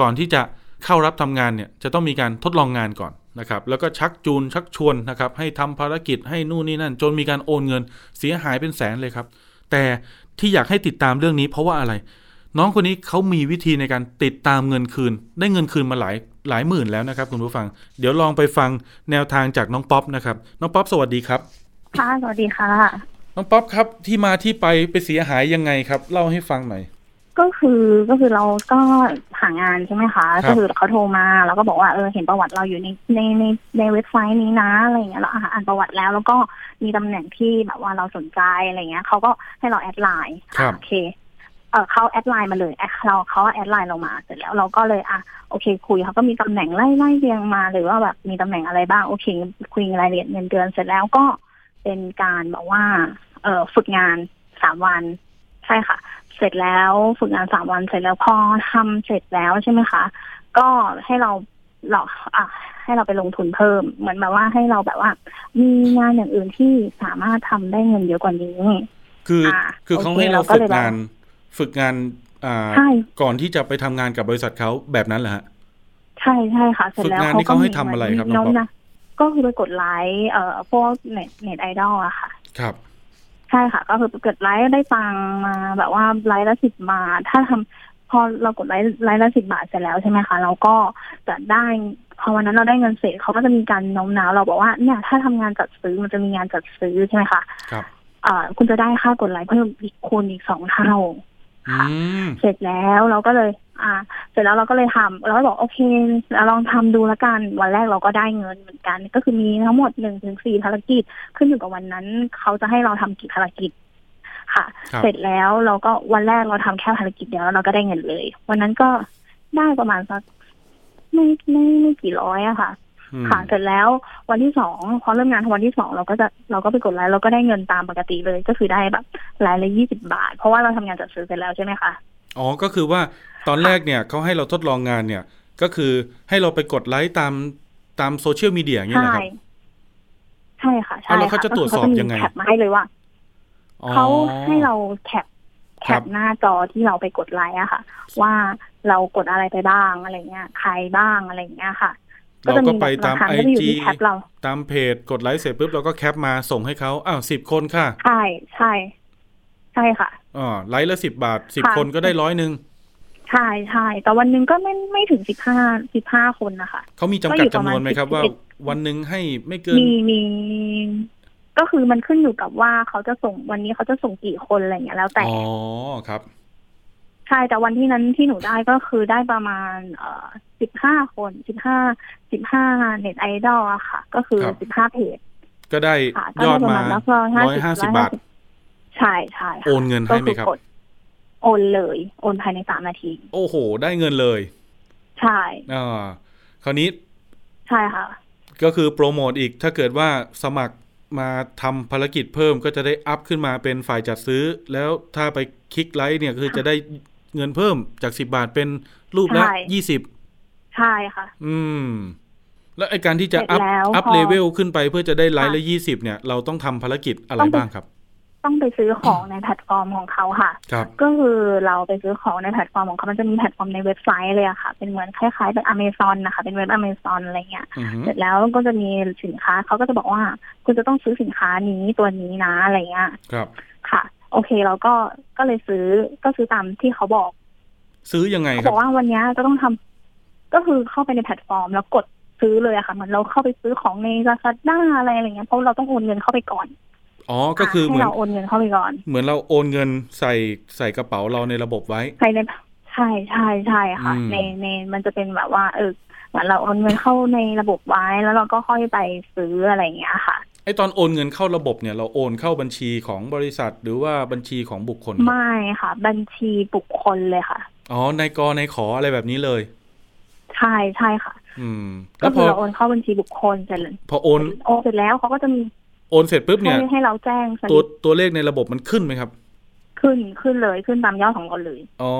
ก่อนที่จะ เข้ารับทำงานเนี่ยจะต้องมีการทดลองงานก่อนนะครับ แล้วก็ชักจูนชักชวนนะครับ ให้ทำภารกิจให้นู่นนี่นั่น จนมีการโอนเงินเสียหายเป็นแสนเลยครับ แต่ที่อยากให้ติดตามเรื่องนี้ เพราะว่าอะไร น้องคนนี้เขามีวิธีในการติดตามเงินคืน ได้เงินคืนมาหลายหลายหมื่นแล้วนะครับ คุณผู้ฟัง เดี๋ยวลองไปฟังแนวทางจากน้องป๊อปนะครับ น้องป๊อปสวัสดีครับค่ะสวัสดีค่ะ น้องป๊อปครับที่มาที่ไปไปเสียหายยังไงครับ เล่าให้ฟังหน่อย ก็คือก็คือเราก็หางานใช่ไหมคะ ก็คือเขาโทรมาแล้วก็บอกว่าเออเห็นประวัติเราอยู่ในในในในเว็บไซต์นี้นะอะไรเงี้ยเราอ่านประวัติแล้ว แล้วก็มีตำแหน่งที่แบบว่าเราสนใจอะไรเงี้ยเขาก็ให้เราแอดไลน์โอเคเออเขาแอดไลน์มาเลยแอดเราเขาแอดไลน์เรามาเสร็จแล้วเราก็เลยอะโอเค คุยเขาก็มีตำแหน่งไล่ไล่เรียงมาหรือว่าแบบมีตำแหน่งอะไรบ้างโอเค คุยรายละเอียดเงินเดือนเสร็จแล้วก็เป็นการบอกว่า เออฝึกงานสามวัน ใช่ค่ะ เสร็จแล้วฝึกงานสามวันเสร็จแล้วพอทำเสร็จแล้วใช่ไหมคะ ก็ให้เราหลอกอะให้เราไปลงทุนเพิ่ม เหมือนแบบว่าให้เราแบบว่า มีงานอย่างอื่นที่สามารถทำได้เงินเยอะกว่านี้ คือคือเขาให้เราฝึกงาน ฝึกงานอ่าก่อนที่จะไปทำงานกับบริษัทเขาแบบนั้นเหรอฮะใช่ใช่ค่ะ เสร็จฝึกแล้วงานเขานี่ก็เขาให้มีทำอะไรครับเหมืน้องป๊อปนะก็คือไปกดไลค์เอ่อพวกเน็ตเน็ตไอดอลอะค่ะ ครับ ใช่ค่ะ ก็คือเกิดไลฟ์ได้ตังค์มาแบบว่าไลค์ละสิบบาท ถ้าทำพอเรากดไลค์ไลค์ละสิบบาทเสร็จแล้วใช่ไหมคะเราก็จะได้พอวันนั้นเราได้เงินเสร็จเขาก็จะมีการโน้มน้าวเราบอกว่าเนี่ยถ้าทำงานจัดซื้อมันจะมีงานจัดซื้อใช่ไหมคะครับเอ่อคุณจะได้ค่ากดไลค์เพิ่มอีกคูณอีกสองเท่าอืม เสร็จแล้วเราก็เลย อ่า เสร็จแล้วเราก็เลยทำเราก็บอกโอเคเราลองทำดูละกัน วันแรกเราก็ได้เงินเหมือนกัน ก็คือมีทั้งหมดหนึ่งถึงสี่ภารกิจ ขึ้นอยู่กับวันนั้น เขาจะให้เราทำกี่ภารกิจค่ะครับเสร็จแล้วเราก็วันแรกเราทำแค่ภารกิจเดียวแล้วเราก็ได้เงินเลย วันนั้นก็ได้ประมาณสักไม่ไม่ไม่กี่ร้อยอะค่ะอืม ค่ะเสร็จแล้ววันที่สองพอเริ่มงานวันที่สองเราก็จะเราก็ไปกดไลค์เราก็ได้เงินตามปกติเลยก็คือได้แบบรายละยี่สิบาท เพราะว่าเราทำงานจัดซื้อเสร็จแล้วใช่ไหมคะอ๋อก็คือว่าตอนแรกเนี่ยเขาให้เราทดลองงานเนี่ย ก็คือให้เราไปกดไลค์ตามตามโซเชียลมีเดียอย่างเงี้ยใช่นะครับใช่ค่ะใช่เอาแล้วค่ะเขาจะตรวจสอบยังไงก็คืเขาจะมีแคปมาให้เลยว่าอ๋อเขาให้เราแคปแคครัปบหน้าจอที่เราไปกดไลค์อะค่ะ ว่าเรากดอะไรไปบ้างอะไรเงี้ยใครบ้างอะไรเงี้ยค่ะ เราก็ไปตามหลักฐนไอก็จะอยู่จีที่แคปเราตามเพจกดไลค์เสร็จปุ๊บเราก็แคปมาส่งให้เขาอ้าวสิบคนค่ะ ใช่ใช่ ใช่ค่ะอ๋อไลค์ละสิบบาทสิบค่ะคนก็ได้ร้อยหนึ่งใช่ใช่แต่วันหนึ่งก็ไม่ไม่ถึงสิบห้าสิบห้าคนนะคะเขามีจำก็กัอดยู่จำประนมาณวนไหมครับ11ว่าวันหนึ่งให้ไม่เกินมีมีก็คือมันขึ้นอยู่กับว่าเขาจะส่งวันนี้เขาจะส่งกี่คนอะไรเงี้ยแล้วแต่อ๋อครับ ใช่แต่วันที่นั้นที่หนูได้ก็คือได้ประมาณ เอ่อ สิบห้าคนสิบห้าสิบห้าเน็ตไอดอลอะค่ะ ก็คือครับสิบห้าเพจ ก็ได้ค่ะก็ยอดได้ประมามาณแล้วก็ร้อยห้าสิบบาท ใช่ใช่ค่ะโอนเงินให้ไหมครับก็อกดโอนเลย โอนภายในสามนาที โอ้โห ได้เงินเลย ใช่อ่าคราวนี้ ใช่ค่ะ ก็คือโปรโมทอีกถ้าเกิดว่าสมัครมาทำภารกิจเพิ่มก็จะได้อัพขึ้นมาเป็นฝ่ายจัดซื้อ แล้วถ้าไปคลิกไลค์เนี่ยคือจะได้เงินเพิ่มจากสิบาทเป็นรูปละใช่ยี่สิบ ใช่ค่ะ อืม แล้วไอการที่จะเสร็จแล้วพออัพเลเวลขึ้นไปเพื่อจะได้ไลค์ค่ะละยี่สิบเนี่ย เราต้องทำภารกิจอะไรต้องไปบ้างครับ ต้องไปซื้อของในแพลตฟอร์มของเขาค่ะครับก็คือเราไปซื้อของในแพลตฟอร์มของเขามันจะมีแพลตฟอร์มในเว็บไซต์เลยอะค่ะ เป็นเหมือนคล้ายๆเป็นอเมซอนนะคะ เป็นเว็บอเมซอนอะไรเงี้ยอือฮึเสร็จแล้วก็จะมีสินค้าเขาก็จะบอกว่า คุณจะต้องซื้อสินค้านี้ตัวนี้นะอะไรเงี้ย ครับ ค่ะ โอเคเราก็ก็เลยซื้อก็ซื้อตามที่เขาบอก ซื้อยังไงเขาครับบอกว่าวันเนี้ยจะต้องทำ ก็คือเข้าไปในแพลตฟอร์ม แล้วกดซื้อเลยอะค่ะเหมือนเราเข้าไปซื้อของในลาซาด้าอะไรอะไรเงี้ยเพราะเราต้องโอนเงินเข้าไปก่อนอ๋อ ก็คือให้มือนเราโอนเงินเข้าไปก่อน เหมือนเราโอนเงินใส่ใส่กระเป๋าเราในระบบไว้ใช่ในใช่ใช่ใช่ค่ะอืมในในมันจะเป็นแบบว่า เออเหมือนเราโอนเงินเข้าในระบบไว้แล้วเราก็ค่อยไปซื้ออะไรอย่างเงี้ยค่ะไอตอนโอนเงินเข้าระบบเนี่ยเราโอนเข้าบัญชีของบริษัท หรือว่าบัญชีของบุคคลครับไม่ค่ะ บัญชีบุคคลเลยค่ะ อ๋อในกในขออะไรแบบนี้เลย ใช่ใช่ค่ะ อืม ก็แล้วพคืออเราโอนเข้าบัญชีบุคคลเสร็จแล้วพอโอนโอนเสร็จแล้วเขาก็จะมีโอนเสร็จปุ๊บเนี่ยให้ให้เราแจ้งสตัวลิปตัวเลขในระบบมันขึ้นไหมครับ ขึ้นขึ้นเลยขึ้นตามยอดของเราเลยอ๋อ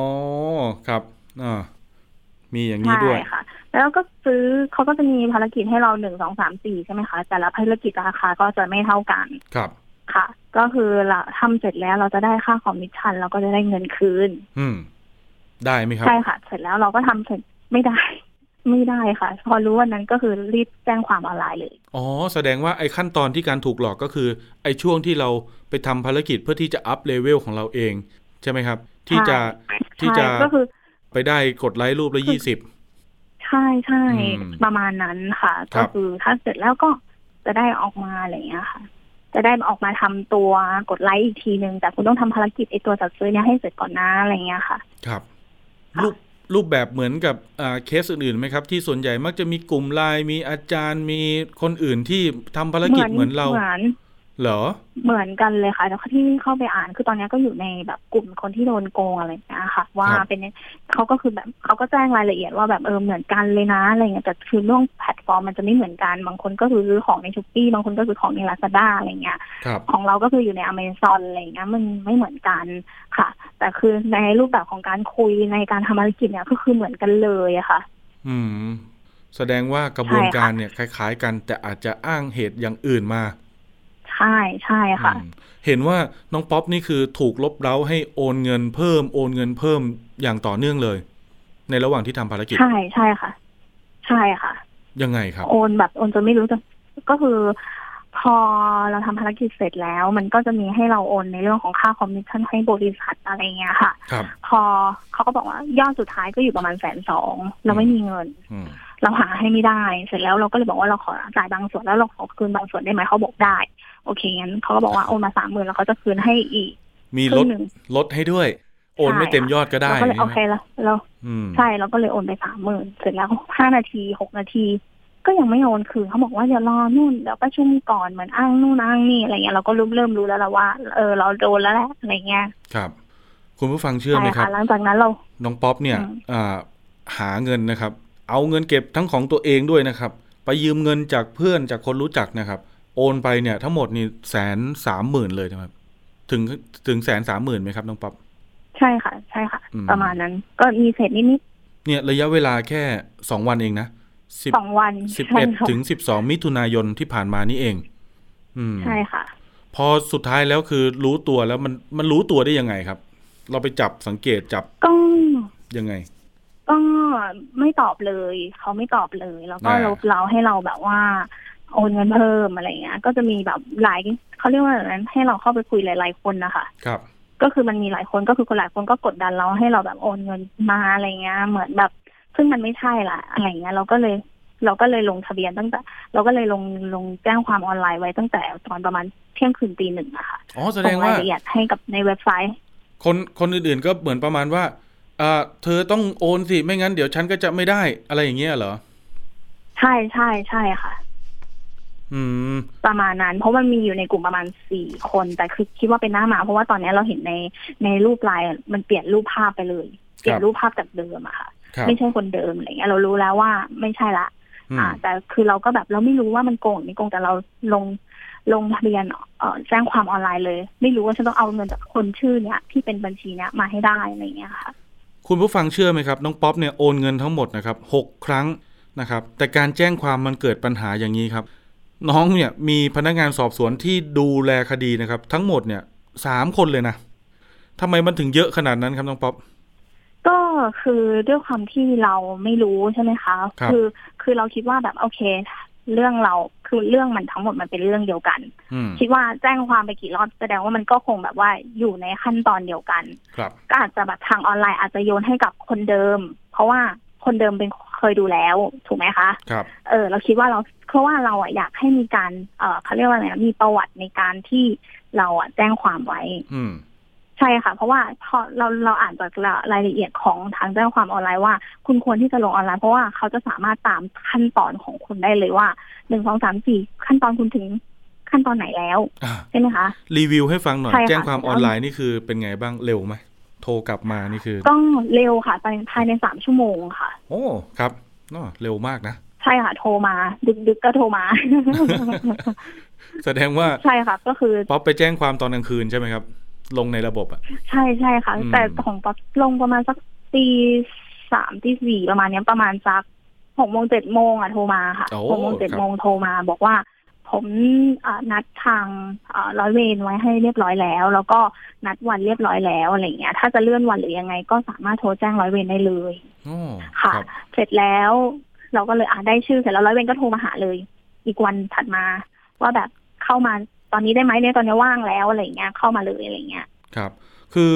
ครับอ่ามีอย่างนี้ใช่ด้วยค่ะ แล้วก็ซื้อเขาก็จะมีภารกิจให้เราหนึ่งสองสามสี่ใช่ไหมคะ แต่ละภารกิจราคาก็จะไม่เท่ากันครับ ค่ะ ก็คือเราทำเสร็จแล้วเราจะได้ค่าคอมมิชชั่นเราก็จะได้เงินคืน อืม ได้ไหมครับ ใช่ค่ะ เสร็จแล้วเราก็ทำเสร็จ ไม่ได้ ไม่ได้ค่ะ พอรู้วันนั้นก็คือรีบแจ้งความออนไลน์เลย อ๋อ แสดงว่าไอ้ขั้นตอนที่การถูกหลอกก็คือ ไอ้ช่วงที่เราไปทำภารกิจเพื่อที่จะอัพเลเวลของเราเอง ใช่ไหมครับ ที่จะใช่ที่จะใช่ก็คือ ไปได้กดไลค์รูปละยี่สิบใช่ใช่อืมประมาณนั้นค่ะครัก็บคือถ้าเสร็จแล้วก็จะได้ออกมาอะไรอย่างเงี้ยค่ะ จะได้ออกมาทำตัวกดไลค์อีกทีนึงแต่คุณต้องทำภารกิจไอตัวจัดซื้อเนี้ยให้เสร็จก่อนนะอะไรอย่างเงี้ยค่ะ ครับค่ะรูป รูปแบบเหมือนกับอ่าเคสอื่นๆไหมครับ ที่ส่วนใหญ่มักจะมีกลุ่มไลน์มีอาจารย์มีคนอื่นที่ทำภารกิจเหมือนเราเหมือนเหรอ เหมือนกันเลยค่ะแล้วที่เข้าไปอ่านคือตอนนี้ก็อยู่ในแบบกลุ่มคนที่โดนโกงอะไรอย่างเงี้ยค่ะ ว่าครับเป็นเขาก็คือแบบเขาก็แจ้งรายละเอียดว่าแบบเออเหมือนกันเลยนะอะไรเงี้ยแต่คือเรื่องแพลตฟอร์มมันจะไม่เหมือนกันบางคนก็คือซื้อของใน Shopee บางคนก็ซื้อของในลาซาด้าอะไรเงี้ยครับของเราก็คืออยู่ในอเมซอนอะไรเงี้ยมันไม่เหมือนกันค่ะ แต่คือในรูปแบบของการคุยในการทำธุรกิจเนี่ยก็คือเหมือนกันเลยอะค่ะ อืม แสดงว่ากระบวนใช่ค่ะการเนี่ยคล้าย ๆ กันแต่อาจจะอ้างเหตุอย่างอื่นมา ใช่ใช่ค่ะอืมเห็นว่าน้องป๊อปนี่คือถูกลบเล้าให้โอนเงินเพิ่มโอนเงินเพิ่มอย่างต่อเนื่องเลย ในระหว่างที่ทำภารกิจ ใช่ใช่ค่ะ ใช่ค่ะ ยังไงครับ โอนแบบโอนจนไม่รู้จะก็คือ พอเราทำภารกิจเสร็จแล้ว มันก็จะมีให้เราโอนในเรื่องของค่าคอมมิชชั่นให้บริษัทอะไรเงี้ยค่ะครับพอเขาก็บอกว่ายอดสุดท้ายก็อยู่ประมาณแสนสองเราไม่มีเงินอืมเราหาให้ไม่ได้ เสร็จแล้วเราก็เลยบอกว่าเราขอจ่ายบางส่วนแล้วเราขอคืนบางส่วนได้ไหมเขาบอกได้ โอเคงั้นเขาก็บอกว่าโอนมาสามหมื่นแล้วเขาจะคืนให้อีก มีคลรึ่ดงหนึ่งลดให้ด้วย โอนไม่เต็มยอดก็ได้เราก็เลยโอเคแล้วเราอืมใช่เราก็เลยโอนไปสามหมื่นเสร็จแล้วห้านาทีหกนาที ก็ยังไม่โอนคืนเขาบอกว่าเดี๋ยวรอนู่นเดี๋ยวประชุมก่อนเหมือนอ้างนู่นอ้างนี่อะไรเงี้ยเราก็เริ่มเริ่มรู้แล้วละว่า เออเราโดนแล้วแหละอะไรเงี้ยครับ คุณผู้ฟังเชื่อไหมใช่ครัค่ะบหลังจากนั้นเราน้องป๊อปเนี่ยอืมอ่าหาเงินนะครับ เอาเงินเก็บทั้งของตัวเองด้วยนะครับ ไปยืมเงินจากเพื่อนจากคนรู้จักนะครับ โอนไปเนี่ย ทั้งหมดนี่แสนสามหมื่นเลยนะครับ ถึงถึงแสนสามหมื่นไหมครับน้องป๊อปใช่ค่ะ ใช่ค่ะอืมประมาณนั้น ก็มีเศษนิดเนี่ยระยะเวลาแค่สองวันเองนะ สิบๆสองวันสิบใช่เอ็ดค่ะถึงสิบสองมิถุนายนที่ผ่านมานี่เอง อืมใช่ค่ะ พอสุดท้ายแล้วคือรู้ตัวแล้วมันมันรู้ตัวได้ยังไงครับ เราไปจับสังเกตจับก็ยังไงก็ไม่ตอบเลย เขาไม่ตอบเลย แล้วก็อ่าเราเราให้เราแบบว่าโอนเงินเพิ่มอะไรเงี้ย ก็จะมีแบบหลายเขาเรียกว่าอะไรนั้น ให้เราเข้าไปคุยหลาย ๆ คนนะคะครับ ก็คือมันมีหลายคนก็คือคนหลายคนก็กดดันเราให้เราแบบโอนเงินมาอะไรเงี้ย เหมือนแบบ ซึ่งมันไม่ใช่ละอะไรเงี้ยเราก็เลย เราก็เลยลงทะเบียนตั้งแต่ เราก็เลยลงลงแจ้งความออนไลน์ไว้ตั้งแต่ตอนประมาณเที่ยงคืนตีหนึ่งอะค่ะอ๋อแสดส่งงว่ารายละเอียดให้กับในเว็บไซต์ คนคนอื่นๆก็เหมือนประมาณว่าอ่าเธอต้องโอนสิไม่งั้นเดี๋ยวฉันก็จะไม่ได้อะไรอย่างเงี้ยเหรอใช่ใช่ใช่ค่ะ อืม ประมาณนั้น เพราะมันมีอยู่ในกลุ่มประมาณสี่คน แต่คือคิดว่าเป็นหน้าหมา เพราะว่าตอนนี้เราเห็นในในรูปไลน์อะมันเปลี่ยนรูปภาพไปเลย เปลี่ยนรูปภาพจากเดิมอะค่ะครับ ไม่ใช่คนเดิมอะไรเงี้ยเรารู้แล้วว่าไม่ใช่ละอืมอ่า แต่คือเราก็แบบเราไม่รู้ว่ามันโกงหรือไม่โกงแต่เราลงลงทะเบียนเอ่อแจ้งความออนไลน์เลย ไม่รู้ว่าฉันต้องเอาเงินจากคนชื่อเนี้ยที่เป็นบัญชีเนี้ยมาให้ได้อะไรเงี้ยค่ะ คุณผู้ฟังเชื่อไหมครับ น้องป๊อปเนี่ยโอนเงินทั้งหมดนะครับหกครั้งนะครับ แต่การแจ้งความมันเกิดปัญหาอย่างนี้ครับ น้องเนี่ยมีพนักงานสอบสวนที่ดูแลคดีนะครับ ทั้งหมดเนี่ยสามคนเลยนะทำไมมันถึงเยอะขนาดนั้นครับน้องป๊อปก็ คือด้วยความที่เราไม่รู้ใช่ไหมคะครับอคือเราคิดว่าแบบโอเค เรื่องเราคือเรื่องมันทั้งหมดมันเป็นเรื่องเดียวกัน อืมคิดว่าแจ้งความไปกี่รอบแสดงว่ามันก็คงแบบว่าอยู่ในขั้นตอนเดียวกัน ครับ ก็อาจจะแบบทางออนไลน์อาจจะโยนให้กับคนเดิม เพราะว่าคนเดิมเป็นเคยดูแล้วถูกไหมคะ ครับเออเราคิดว่าเราเพราะว่าเราอะอยากให้มีการเออเขาเรียกว่าอะไรนะมีประวัติในการที่เราอะแจ้งความไว้ อืมใช่ค่ะ เพราะว่าพอเราเราอ่านจากรายละเอียดของทางแจ้งความออนไลน์ว่า คุณควรที่จะลงออนไลน์เพราะว่าเขาจะสามารถตามขั้นตอนของคุณได้เลยว่าหนึ่งสองสามสี่ขั้นตอนคุณถึงขั้นตอนไหนแล้วอ่าใช่ไหมคะรีวิวให้ฟังหน่อยใช่ค่ะแจ้งความออนไลน์นี่คือเป็นไงบ้างเร็วไหมโทรกลับมานี่คือก็เร็วค่ะภายภายในสามชั่วโมงค่ะ โอ้ครับอ๋อเร็วมากนะใช่ค่ะโทรมา ดึกดึกๆก็โทรมา แสดงว่าใช่ค่ะก็คือป๊อปไปแจ้งความตอนกลางคืนใช่ไหมครับ ลงในระบบอะ ใช่ใช่ค่ะอืมแต่ของป๊อปลงประมาณสักตีสามตีสี่ประมาณเนี้ยประมาณสักหกโมงเจ็ดโมงอะโทรมาค่ะโอ้หกโมงเจ็ดครับโมงโทรมา บอกว่า ผมอ่านัดทางอ่าร้อยเวรไว้ให้เรียบร้อยแล้ว แล้วก็นัดวันเรียบร้อยแล้วอะไรเงี้ย ถ้าจะเลื่อนวันหรือยังไง ก็สามารถโทรแจ้งร้อยเวรได้เลยโอ้คค่ะรับเสร็จแล้ว เราก็เลยอ่าได้ชื่อเสร็จแล้วร้อยเวรก็โทรมาหาเลย อีกวันถัดมา ว่าแบบเข้ามา ตอนนี้ได้ไหมเนี่ยตอนนี้ว่างแล้วอะไรเงี้ยเข้ามาเลยอะไรเงี้ยครับ คือ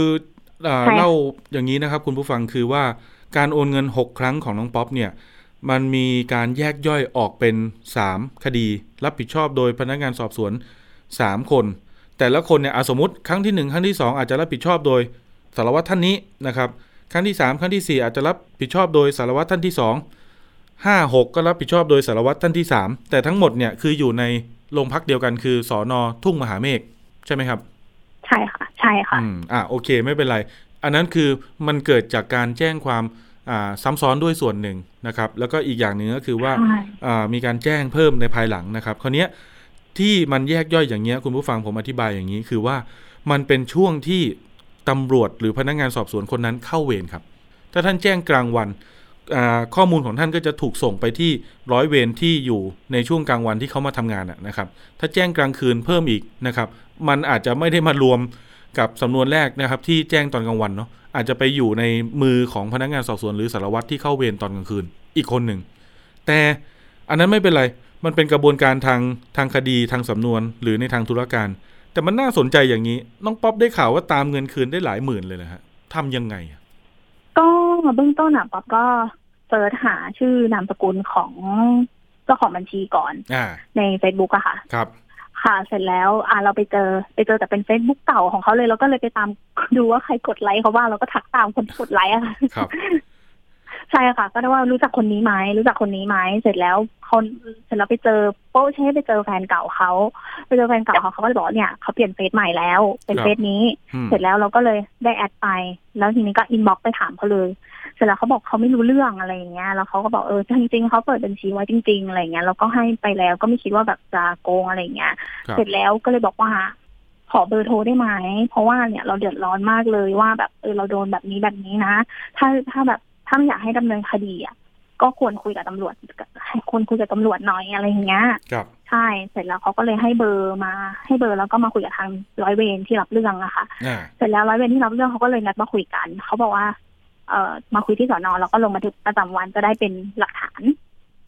เอ่อใช่ค่ะเล่าอย่างนี้นะครับ คุณผู้ฟังคือว่าการโอนเงิน 6 ครั้งของน้องป๊อปเนี่ย มันมีการแยกย่อยออกเป็น 3 คดี รับผิดชอบโดยพนักงานสอบสวน 3 คน แต่ละคนเนี่ยอะสมมติครั้งที่ 1 ครั้งที่ 2 อาจจะรับผิดชอบโดยสารวัตรท่านนี้นะครับ ครั้งที่ 3 ครั้งทีสี่ 4 อาจจะรับผิดชอบโดยสารวัตรท่านที่ 2 5 6 ก็รับผิดชอบโดยสารวัตรท่านที่ 3 แต่ทั้งหมดเนี่ยคืออยู่ใน โรงพักเดียวกันคือสอนอทุ่งมหาเมฆใช่ไหมครับ ใช่ค่ะ ใช่ค่ะอืมอะโอเคไม่เป็นไร อันนั้นคือมันเกิดจากการแจ้งความอ่าซ้ำซ้อนด้วยส่วนหนึ่งนะครับ แล้วก็อีกอย่างหนึ่งก็คือว่าใช่อ่ามีการแจ้งเพิ่มในภายหลังนะครับคราวเนี้ยที่มันแยกย่อยอย่างเงี้ยคุณผู้ฟังผมอธิบายอย่างนี้คือว่ามันเป็นช่วงที่ตำรวจหรือพนักงานสอบสวนคนนั้นเข้าเวรครับ ถ้าท่านแจ้งกลางวันอ่า ข้อมูลของท่านก็จะถูกส่งไปที่ร้อยเวรที่อยู่ในช่วงกลางวันที่เขามาทำงานนะครับ ถ้าแจ้งกลางคืนเพิ่มอีกนะครับ มันอาจจะไม่ได้มารวมกับสำนวนแรกนะครับ ที่แจ้งตอนกลางวันเนาะอาจจะไปอยู่ในมือของพนักงานสอบสวนหรือสารวัตรที่เข้าเวรตอนกลางคืนอีกคนหนึ่ง แต่อันนั้นไม่เป็นไร มันเป็นกระบวนการทางทางคดีทางสำนวนหรือในทางธุรการ แต่มันน่าสนใจอย่างนี้ น้องป๊อปได้ข่าวว่าตามเงินคืนได้หลายหมื่นเลยนะฮะทำยังไง อะก็เบื้องต้นอะป๊อปก็เสิร์ชหาชื่อนามสกุลของเจ้าของบัญชีก่อนอ่าใน Facebook อะค่ะ ครับ ค่ะเสร็จแล้ว อ่าเราไปเจอไปเจอแต่เป็น Facebook เก่าของเขาเลยเราก็เลยไปตามดูว่าใครกดไลค์เขาบ้างเราก็ทักตามคนที่กดไลค์อะค่ะครับ ใช่ค่ะ ก็ได้ว่ารู้จักคนนี้ไหมรู้จักคนนี้ไหมเสร็จแล้วคนเสร็จแล้วไปเจอโป้เช่ไปเจอแฟนเก่าเขาไปเจอแฟนเก่าเขาเขาก็เลยบอกว่าเนี่ยเขาเปลี่ยนเฟซใหม่แล้วเป็นครับเฟซนี้อืมเสร็จแล้วเราก็เลยได้ add ไป แล้วทีนี้ก็ inbox ไปถามเขาเลย เสร็จแล้วเขาบอกเขาไม่รู้เรื่องอะไรอย่างเงี้ยแล้วเขาก็บอกเออจริงๆเขาเปิดบัญชีไว้จริงๆอะไรอย่างเงี้ยเราก็ให้ไปแล้วก็ไม่คิดว่าแบบจะโกงอะไรอย่างเงี้ยครับเสร็จแล้วก็เลยบอกว่าขอเบอร์โทรได้ไหม เพราะว่าเนี่ยเราเดือดร้อนมากเลยว่าแบบเออเราโดนแบบนี้แบบนี้นะ ถ้าถ้าแบบ ถ้าไม่อยากให้ดำเนินคดีอะก็ควรคุยกับตำรวจให้ควรคุยกับตำรวจหน่อยอะไรอย่างเงี้ยครับใช่เสร็จแล้วเขาก็เลยให้เบอร์มา ให้เบอร์แล้วก็มาคุยกับทางร้อยเวรที่รับเรื่องอะค่ะอ่าเสร็จแล้วร้อยเวรที่รับเรื่องเขาก็เลยนัดมาคุยกันเขาบอกว่า เอ่อมาคุยที่สอนอแล้วก็ลงบันทึกประจำวันจะได้เป็นหลักฐาน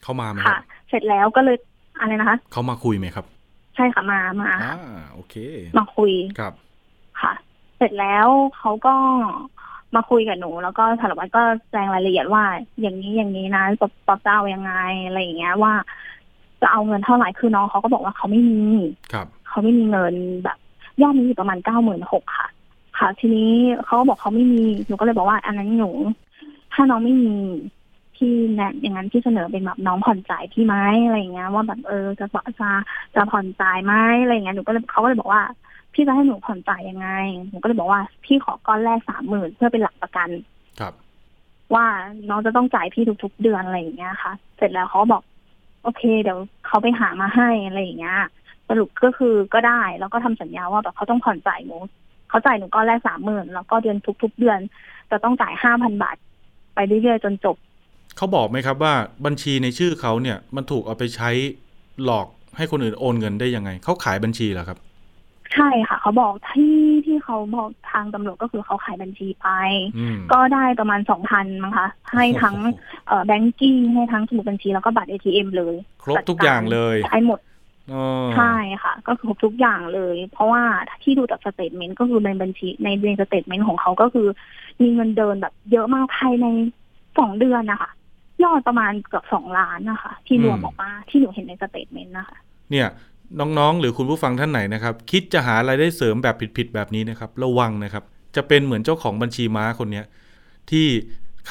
เขามาไหมคค่ะรับเสร็จแล้วก็เลยอะไรนะคะเขามาคุยไหมครับ ใช่ค่ะมามาอ่าโอเค มาคุยครับ ค่ะ เสร็จแล้วเขาก็ มาคุยกับหนู แล้วก็สารวัตรก็แจ้งรายละเอียดว่า อย่างนี้อย่างนี้นะปอบปอบจะเอายังไงอะไรอย่างเงี้ยว่า จะเอาเงินเท่าไหร่คือน้องเขาก็บอกว่าเขาไม่มีครับเขาไม่มีเงินแบบยอดมีอยู่ประมาณเก้าหมื่นหกค่ะ ค่ะ ทีนี้เขาก็บอกเขาไม่มีหนูก็เลยบอกว่าอันนั้นหนู ถ้าน้องไม่มีพี่แนะอย่างนั้นพี่เสนอเป็นแบบน้องผ่อนจ่ายพี่ไหมอะไรอย่างเงี้ยว่าแบบเออจะจะจะผ่อนจ่ายไหมอะไรอย่างเงี้ยหนูก็เลยเขาก็เลยบอกว่า พี่จะให้หนูผ่อนจ่ายยังไงหนูก็เลยบอกว่าพี่ขอก้อนแรกสามหมื่นเพื่อเป็นหลักประกัน ครับ ว่าน้องจะต้องจ่ายพี่ทุกๆเดือนอะไรอย่างเงี้ยค่ะ เสร็จแล้วเขาก็บอก โอเค เดี๋ยวเขาไปหามาให้อะไรอย่างเงี้ยสรุปก็คือก็ได้แล้วก็ทำสัญญาว่าแบบเขาต้องผ่อนจ่ายหนูเขาจ่ายหนูก้อนแรกสามหมื่นแล้วก็เดือนทุก ๆ เดือน จะต้องจ่ายห้าพันบาท ไปเรื่อยๆจนจบเขาบอกไหมครับว่าบัญชีในชื่อเขาเนี่ย มันถูกเอาไปใช้หลอกให้คนอื่นโอนเงินได้ยังไงเขาขายบัญชีเหรอครับ ใช่ค่ะ เขาบอกที่ที่เขาบอกทางตำรวจก็คือเขาขายบัญชีไปอืมก็ได้ประมาณสองพันมั้งคะ ให้ทั้งเอ่อ banking ให้ทั้งสมุดบัญชีแล้วก็บัตรเอทีเอ็มเลย ครบทุกอย่างเลยใช้หมดอ๋อใช่ค่ะ ก็คือครบทุกอย่างเลย เพราะว่าที่ดูจาก statement ก็คือในบัญชีในใน statement ของเขาก็คือ มีเงินเดินแบบเยอะมากภายในสองเดือนนะคะยอดประมาณเกือบสองล้านนะคะ ที่รวมออกมาที่หนูเห็นใน statement นะคะเนี่ย น้องๆ หรือคุณผู้ฟังท่านไหนนะครับ คิดจะหารายได้เสริมแบบผิดๆแบบนี้นะครับ ระวังนะครับ จะเป็นเหมือนเจ้าของบัญชีม้าคนเนี้ยที่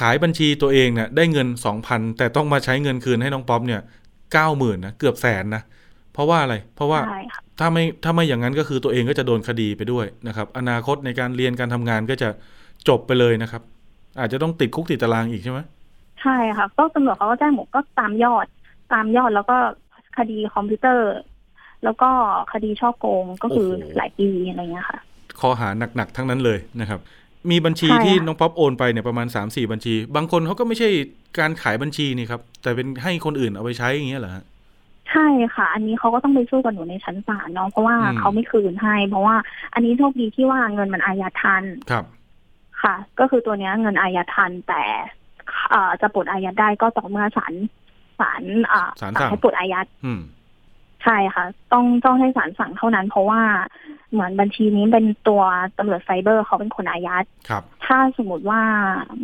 ขายบัญชีตัวเองเนี่ยได้เงิน 2,000 แต่ต้องมาใช้เงินคืนให้น้องป๊อปเนี่ยเก้าหมื่นนะเกือบแสนนะเพราะว่าอะไรเพราะว่าใช่ค่ะถ้าไม่ถ้าไม่อย่างนั้นก็คือตัวเองก็จะโดนคดีไปด้วยนะครับ อนาคตในการเรียนการทำงานก็จะจบไปเลยนะครับ อาจจะต้องติดคุกติดตารางอีกใช่ไหมใช่ค่ะ ก็ตำรวจเขาก็แจ้งหมดก็ตามยอด ตามยอดแล้วก็คดีคอมพิวเตอร์ แล้วก็คดีช่อโกงก็คือหลายปีอะไรเงี้ยค่ะข้อหาหนักๆทั้งนั้นเลยนะครับมีบัญชีใช่ค่ะที่น้องป๊อปโอนไปเนี่ยประมาณ3 4บัญชี บางคนเขาก็ไม่ใช่การขายบัญชีนี่ครับ แต่เป็นให้คนอื่นเอาไปใช้อย่างเงี้ยเหรอฮะใช่ค่ะ อันนี้เขาก็ต้องไปสู้กับหนูในชั้นศาลเนาะเพราะว่าอืมเขาไม่คืนให้ เพราะว่าอันนี้โชคดีที่ว่าเงินมันอายัดทันครับ ค่ะ ก็คือตัวเนี้ยเงินอายัดทันแต่เอ่อจะปลดอายัดได้ก็ต่อเมื่อศาลศาลอ่าศาลสั่งให้ปลดอายัดอืม ใช่ค่ะ ต้องต้องให้ศาลสั่งเท่านั้น เพราะว่าเหมือนบัญชีนี้เป็นตัวตำรวจไซเบอร์เขาเป็นคนอายัดครับ ถ้าสมมติว่า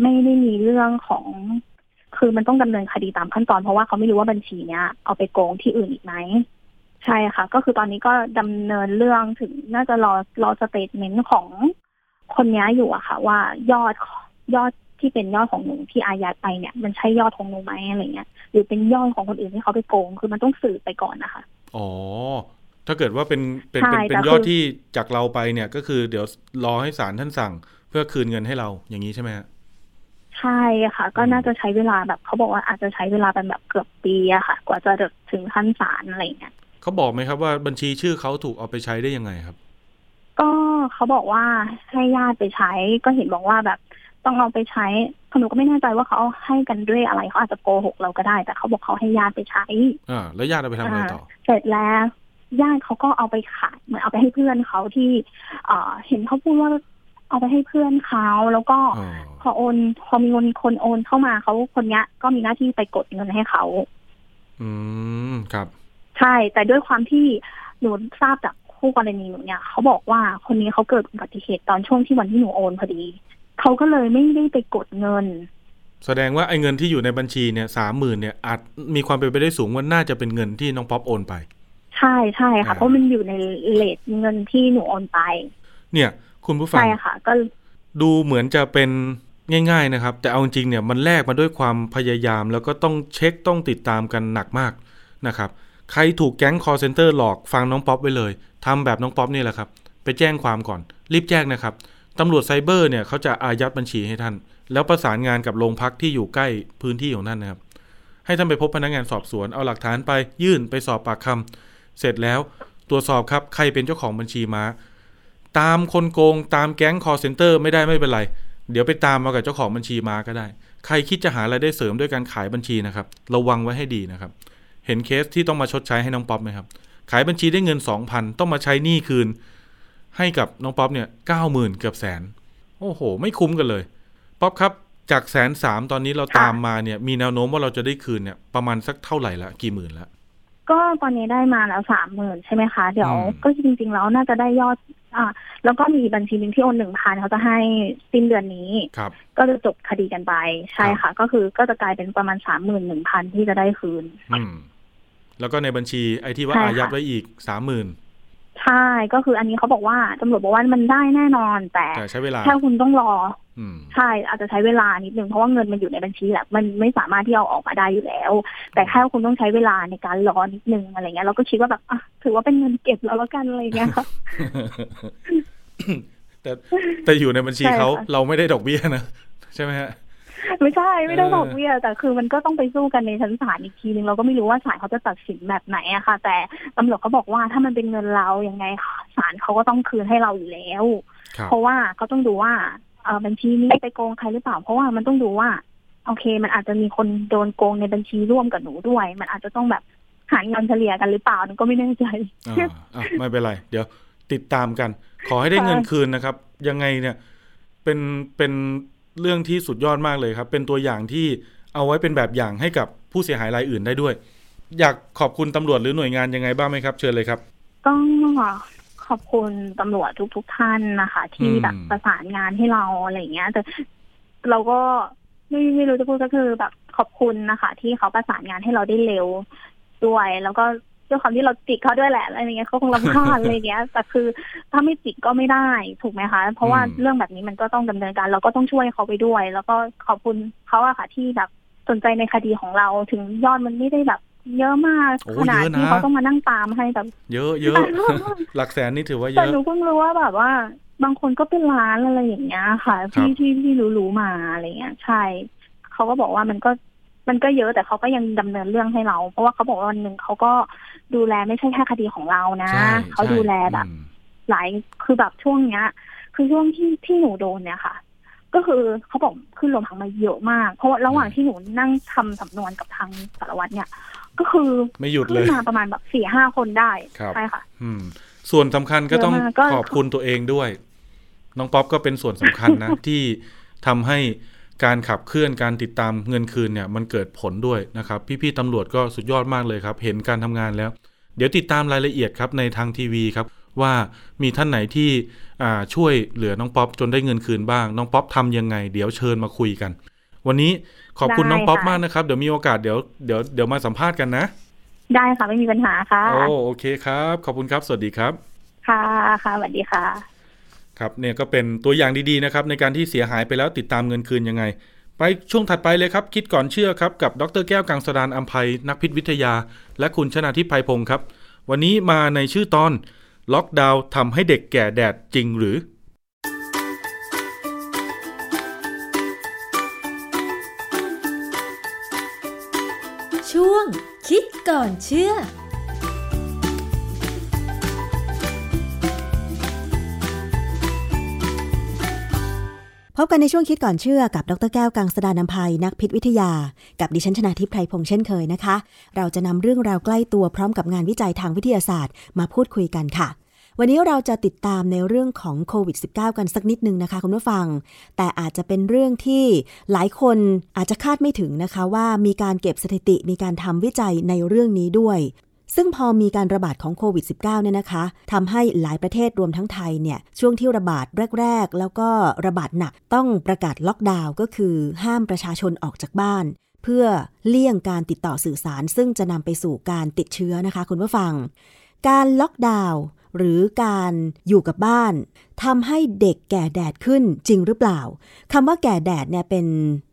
ไม่ได้มีเรื่องของ คือมันต้องดำเนินคดีตามขั้นตอน เพราะว่าเขาไม่รู้ว่าบัญชีเนี้ยเอาไปโกงที่อื่นอีกไหมใช่ค่ะ ก็คือตอนนี้ก็ดำเนินเรื่องถึงน่าจะรอรอ statement ของคนเนี้ยอยู่อะค่ะ ว่ายอดยอดที่เป็นยอดของหนูที่อายัดไปเนี่ย มันใช่ยอดของหนูไหมอะไรเงี้ยหรือเป็นยอดของคนอื่นที่เขาไปโกง คือมันต้องสืบไปก่อนนะคะ อ๋อ ถ้าเกิดว่าเป็นเป็นใช่เป็นเป็นแต่ยอดคือที่จากเราไปเนี่ย ก็คือเดี๋ยวรอให้ศาลท่านสั่ง เพื่อคืนเงินให้เราอย่างนี้ใช่ไหมฮะใช่ค่ะ ก็อืมน่าจะใช้เวลาแบบเขาบอกว่าอาจจะใช้เวลาเป็นแบบเกือบปีอะค่ะ กว่าจะถึงขั้นศาลอะไรเงี้ยเขาบอกไหมครับว่าบัญชีชื่อเขาถูกเอาไปใช้ได้ยังไงครับ ก็เขาบอกว่าให้ญาติไปใช้ก็เห็นบอกว่าแบบ ต้องเอาไปใช้หนูก็ไม่แน่ใจว่าเขาให้กันด้วยอะไรเขาอาจจะโกหกเราก็ได้ แต่เขาบอกเขาให้ญาติไปใช้อ่าแล้วญาติเอาไปทำอะไรต่อ เสร็จแล้วญาติเขาก็เอาไปขายเหมือนเอาไปให้เพื่อนเขาที่ เอ่อ เห็นเขาพูดว่าเอาไปให้เพื่อนเขาแล้วก็อ๋อพอโอนพอมีคนคนโอนเข้ามาเขาคนเนี้ยก็มีหน้าที่ไปกดเงินให้เขา อืมครับ ใช่ แต่ด้วยความที่หนูทราบจากคู่กรณีหนูเนี่ยเขาบอกว่าคนนี้เขาเกิดอุบัติเหตุตอนช่วงที่วันที่หนูโอนพอดี เขาก็เลยไม่ได้ไปกดเงิน แสดงว่าไอ้เงินที่อยู่ในบัญชีเนี่ยสามหมื่นเนี่ยอาจมีความเป็นไปได้สูงว่าน่าจะเป็นเงินที่น้องป๊อปโอนไป ใช่ใช่ค่ะอ่าเพราะมันอยู่ในเลทเงินที่หนูโอนไป เนี่ย คุณผู้ฟังใช่ค่ะ ก็ดูเหมือนจะเป็นง่ายๆนะครับ แต่เอาจริงๆเนี่ยมันแลกมาด้วยความพยายามแล้วก็ต้องเช็คต้องติดตามกันหนักมากนะครับ ใครถูกแก๊ง call center หลอกฟังน้องป๊อปไว้เลยทำแบบน้องป๊อปนี่แหละครับ ไปแจ้งความก่อน รีบแจ้งนะครับ ตำรวจไซเบอร์เนี่ยเขาจะอายัดบัญชีให้ท่าน แล้วประสานงานกับโรงพักที่อยู่ใกล้พื้นที่ของท่านนะครับ ให้ท่านไปพบพนักงานสอบสวน เอาหลักฐานไปยื่นไปสอบปากคำเสร็จแล้วตรวจสอบครับใครเป็นเจ้าของบัญชีม้า ตามคนโกงตามแก๊ง call center ไม่ได้ไม่เป็นไร เดี๋ยวไปตามมากับเจ้าของบัญชีม้าก็ได้ ใครคิดจะหารายได้เสริมด้วยการขายบัญชีนะครับ ระวังไว้ให้ดีนะครับ เห็นเคสที่ต้องมาชดใช้ให้น้องป๊อปไหมครับ ขายบัญชีได้เงินสองพันต้องมาใช้หนี้คืน ให้กับน้องป๊อปเนี่ยเก้าหมื่นเกือบแสน โอ้โห ไม่คุ้มกันเลย ป๊อปครับจากแสนสามตอนนี้เราค่ะตามมาเนี่ย มีแนวโน้มว่าเราจะได้คืนเนี่ยประมาณสักเท่าไหร่ละกี่หมื่นละก็ตอนนี้ได้มาแล้วสามหมื่นใช่ไหมคะ เดี๋ยวอืมก็จริง ๆ แล้วน่าจะได้ยอด อ่า แล้วก็มีบัญชีหนึ่งที่โอนหนึ่งพันเขาจะให้สิ้นเดือนนี้ครับก็จะจบคดีกันไปใช่ค่ะ ก็คือก็จะกลายเป็นประมาณสามหมื่นหนึ่งพันที่จะได้คืน อืมแล้วก็ในบัญชีไอ้ที่ว่าใช่ค่ะอายัดไว้อีกสามหมื่น ใช่ก็คืออันนี้เขาบอกว่าตำรวจบอกว่ามันได้แน่นอน แต่แต่ใช้เวลาแค่คุณต้องรออืมใช่อาจจะใช้เวลานิดนึงเพราะว่าเงินมันอยู่ในบัญชีแหละมันไม่สามารถที่เอาออกมาได้อยู่แล้ว แต่แค่คุณต้องใช้เวลาในการรอนิดนึงอะไรเงี้ยเราก็คิดว่าแบบอะถือว่าเป็นเงินเก็บแล้วแล้วกันอะไรเงี้ยค่ะแต่แต่อยู่ในบัญชีใช่ค่ะเขาเราไม่ได้ดอกเบี้ยนะใช่ไหมฮะ ไม่ใช่ไม่ได้เออดอกเบี้ยแต่คือมันก็ต้องไปสู้กันในชั้นศาลอีกทีนึงเราก็ไม่รู้ว่าศาลเขาจะตัดสินแบบไหนอะค่ะ แต่ตำรวจก็บอกว่าถ้ามันเป็นเงินเรายังไงศาลเขาก็ต้องคืนให้เราอยู่แล้วครับเพราะว่าเขาต้องดูว่าเออบัญชีนี้ไปโกงใครหรือเปล่า เพราะว่ามันต้องดูว่า โอเค มันอาจจะมีคนโดนโกงในบัญชีร่วมกับหนูด้วย มันอาจจะต้องแบบหารเงินเฉลี่ยกันหรือเปล่าหนูก็ไม่แน่ใจอ่าอะไม่เป็นไร เดี๋ยวติดตามกัน ขอให้ได้ค่ะเงินคืนนะครับ ยังไงเนี่ยเป็นเป็น เรื่องที่สุดยอดมากเลยครับ เป็นตัวอย่างที่เอาไว้เป็นแบบอย่างให้กับผู้เสียหายรายอื่นได้ด้วย อยากขอบคุณตำรวจหรือหน่วยงานยังไงบ้างไหมครับ เชิญเลยครับก็ขอบคุณตำรวจทุกๆท่านนะคะ ที่แบบประสานงานให้เราอะไรอย่างเงี้ยแต่เราก็ไม่ไม่รู้จะพูดก็คือแบบขอบคุณนะคะ ที่เขาประสานงานให้เราได้เร็วด้วย แล้วก็ ด้วยความที่เราติดเขาด้วยแหละอะไรอย่างเงี้ยเขาคงรำคาญอะไรอย่างเงี้ยแต่คือถ้าไม่ติดก็ไม่ได้ถูกไหมคะ เพราะว่าอืมเรื่องแบบนี้มันก็ต้องดำเนินการ เราก็ต้องช่วยเขาไปด้วย แล้วก็ขอบคุณเขาอะค่ะที่แบบสนใจในคดีของเราถึงยอดมันไม่ได้แบบเยอะมากโอ้ขนาดเยอะนะที่เขาต้องมานั่งตามให้แบบ เยอะเยอะหลักแสนนี่ถือว่าเยแต่อะหนูเพิ่งรู้ว่าแบบว่า บางคนก็เป็นร้านอะไรอย่างเงี้ยค่ะครัที่บที่ที่รู้รู้มาอะไรเงี้ยใช่เขาก็บอกว่ามันก็มันก็เยอะแต่เขาก็ยังดำเนินเรื่องให้เรา เพราะว่าเขาบอกว่าวันหนึ่งเขาก็ ดูแลไม่ใช่แค่คดีของเรานะใช่เขาใช่ดูแลแบบอืมหลายคือแบบช่วงเนี้ย คือช่วงที่ที่หนูโดนเนี่ยค่ะ ก็คือเขาบอกขึ้นลงพังมาเยอะมาก เพราะว่าระหว่างที่หนูนั่งทำสำนวนกับทางสารวัตรเนี่ย ก็คือไม่หยุดเลขึ้นยมาประมาณแบบสี่ห้าคนได้ครับใช่ค่ะ อืม ส่วนสำคัญก็ต้องเยอะมากก็ขอบคุณตัวเองด้วย น้องป๊อปก็เป็นส่วนสำคัญนะที่ทำให้ การขับเคลื่อนการติดตามเงินคืนเนี่ยมันเกิดผลด้วยนะครับ พี่ๆตำรวจก็สุดยอดมากเลยครับ เห็นการทำงานแล้ว เดี๋ยวติดตามรายละเอียดครับในทางทีวีครับว่ามีท่านไหนที่อ่าช่วยเหลือน้องป๊อปจนได้เงินคืนบ้าง น้องป๊อปทำยังไง เดี๋ยวเชิญมาคุยกัน วันนี้ขอบคุณได้น้องป๊อปค่ะมากนะครับ เดี๋ยวมีโอกาสเดี๋ยวเดี๋ยวเดี๋ยวมาสัมภาษณ์กันนะ ได้ค่ะไม่มีปัญหาค่ะโอ้โอเคครับ ขอบคุณครับ สวัสดีครับ ค่ะค่ะสวัสดีค่ะ ครับเนี่ยก็เป็นตัวอย่างดีๆนะครับในการที่เสียหายไปแล้วติดตามเงินคืนยังไง ไปช่วงถัดไปเลยครับคิดก่อนเชื่อครับกับดรแก้วกังสดานอัมภัยนักพิษวิทยา และคุณชนาทิพย์ไพพงศ์ครับ วันนี้มาในชื่อตอนล็อกดาวน์ทำให้เด็กแก่แดดจริงหรือช่วงคิดก่อนเชื่อ พบกันในช่วงคิดก่อนเชื่อกับดรแก้วกังสดานนภัยนักพิษวิทยา กับดิฉันชนาทิพย์ไพรพงษ์เช่นเคยนะคะ เราจะนำเรื่องราวใกล้ตัวพร้อมกับงานวิจัยทางวิทยาศาสตร์ มาพูดคุยกันค่ะ วันนี้เราจะติดตามในเรื่องของโควิด -19 กันสักนิดนึงนะคะคุณผู้ฟัง แต่อาจจะเป็นเรื่องที่หลายคนอาจจะคาดไม่ถึงนะคะว่ามีการเก็บสถิติมีการทำวิจัยในเรื่องนี้ด้วย ซึ่งพอมีการระบาดของโควิด -19 เนี่ยนะคะทำให้หลายประเทศรวมทั้งไทยเนี่ยช่วงที่ระบาดแรก ๆ แล้วก็ระบาดหนักต้องประกาศล็อกดาวน์ก็คือห้ามประชาชนออกจากบ้าน เพื่อเลี่ยงการติดต่อสื่อสาร ซึ่งจะนำไปสู่การติดเชื้อนะคะ คุณผู้ฟัง การล็อกดาวน์ หรือการอยู่กับบ้านทำให้เด็กแก่แดดขึ้นจริงหรือเปล่าคำว่าแก่แดดเนี่ยเป็น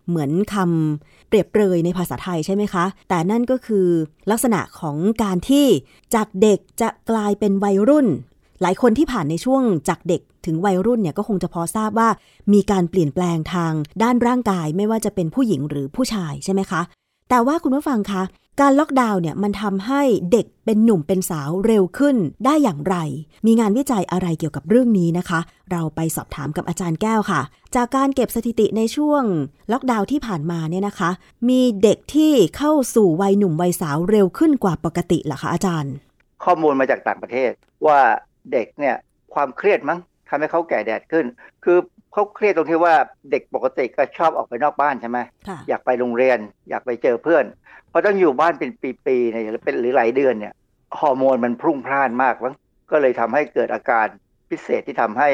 เหมือนคำเปรียบเปรยในภาษาไทยใช่ไหมคะ แต่นั่นก็คือลักษณะของการที่จากเด็กจะกลายเป็นวัยรุ่น หลายคนที่ผ่านในช่วงจากเด็กถึงวัยรุ่นเนี่ยก็คงจะพอทราบว่า มีการเปลี่ยนแปลงทางด้านร่างกายไม่ว่าจะเป็นผู้หญิงหรือผู้ชายใช่ไหมคะ แต่ว่าคุณผู้ฟังคะ การล็อกดาวน์เนี่ยมันทำให้เด็กเป็นหนุ่มเป็นสาวเร็วขึ้นได้อย่างไร มีงานวิจัยอะไรเกี่ยวกับเรื่องนี้นะคะ เราไปสอบถามกับอาจารย์แก้วค่ะ จากการเก็บสถิติในช่วงล็อกดาวน์ที่ผ่านมาเนี่ยนะคะ มีเด็กที่เข้าสู่วัยหนุ่มวัยสาวเร็วขึ้นกว่าปกติเหรอคะอาจารย์ ข้อมูลมาจากต่างประเทศว่าเด็กเนี่ยความเครียดมั้งทำให้เขาแก่แดดขึ้น คือ เขาเครียดตรงที่ว่าเด็กปกติก็ชอบออกไปนอกบ้านใช่ไหมค่ะอยากไปโรงเรียน อยากไปเจอเพื่อนพอต้องอยู่บ้านเป็นปีๆเนี่ยหรือเป็นหรือหลายเดือนเนี่ยฮอร์โมนมันพรุ่งพล่านมากมั้งก็เลยทำให้เกิดอาการพิเศษที่ทำให้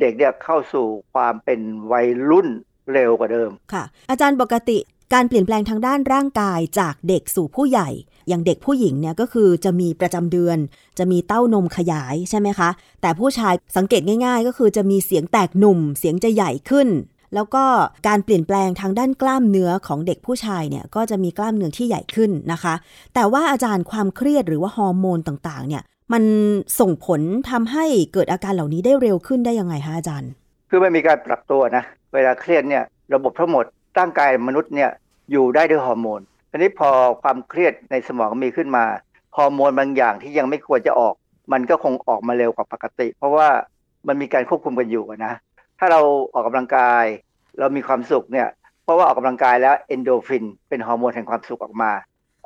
เด็กเนี่ยเข้าสู่ความเป็นวัยรุ่นเร็วกว่าเดิมค่ะ อาจารย์ปกติ การเปลี่ยนแปลงทางด้านร่างกายจากเด็กสู่ผู้ใหญ่ อย่างเด็กผู้หญิงเนี่ยก็คือจะมีประจำเดือน จะมีเต้านมขยายใช่ไหมคะ แต่ผู้ชายสังเกตง่าย ๆ ก็คือจะมีเสียงแตกหนุ่ม เสียงจะใหญ่ขึ้น แล้วก็การเปลี่ยนแปลงทางด้านกล้ามเนื้อของเด็กผู้ชายเนี่ยก็จะมีกล้ามเนื้อที่ใหญ่ขึ้นนะคะ แต่ว่าอาจารย์ความเครียดหรือว่าฮอร์โมนต่างๆ เนี่ยมันส่งผลทำให้เกิดอาการเหล่านี้ได้เร็วขึ้นได้ยังไงคะอาจารย์ คือไม่มีการปรับตัวนะ เวลาเครียดเนี่ยระบบทั้งหมด ร่างกายมนุษย์เนี่ยอยู่ได้ด้วยฮอร์โมนทีนี้พอความเครียดในสมองมีขึ้นมาฮอร์โมนบางอย่างที่ยังไม่ควรจะออก มันก็คงออกมาเร็วกว่าปกติ เพราะว่ามันมีการควบคุมกันอยู่อะนะถ้าเราออกกำลังกาย เรามีความสุขเนี่ยเพราะว่าออกกำลังกายแล้วเอนโดฟิน เป็นฮอร์โมนแห่งความสุขออกมา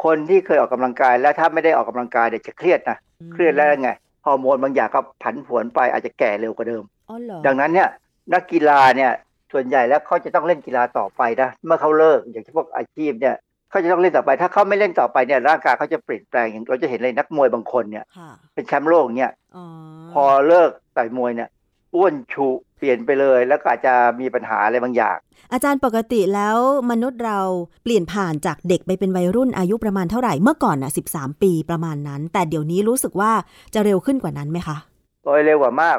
คนที่เคยออกกำลังกายแล้วถ้าไม่ได้ออกกำลังกายเดี๋ยวจะเครียดนะเครียดแล้วไงฮอร์โมนบางอย่างก็ผันผวนไปอาจจะแก่เร็วกว่าเดิมอ๋อเหรอดังนั้นเนี่ยนักกีฬาเนี่ย ส่วนใหญ่แล้วเขาจะต้องเล่นกีฬาต่อไปนะเมื่อเขาเลิกอย่างที่พวกอาชีพเนี่ยเขาจะต้องเล่นต่อไป ถ้าเขาไม่เล่นต่อไปเนี่ยร่างกายเขาจะเปลี่ยนแปลงอย่างเราจะเห็นเลยนักมวยบางคนเนี่ยค่ะเป็นแชมป์โลกเนี่ยอ๋อพอเลิกต่อยมวยเนี่ยอ้วนชุเปลี่ยนไปเลย แล้วก็อาจจะมีปัญหาอะไรบางอย่าง อาจารย์ปกติแล้วมนุษย์เราเปลี่ยนผ่านจากเด็กไปเป็นวัยรุ่นอายุประมาณเท่าไหร่เมื่อก่อนน่ะ 13 ปีประมาณนั้น แต่เดี๋ยวนี้รู้สึกว่าจะเร็วขึ้นกว่านั้นไหมคะโดยเร็วกว่ามาก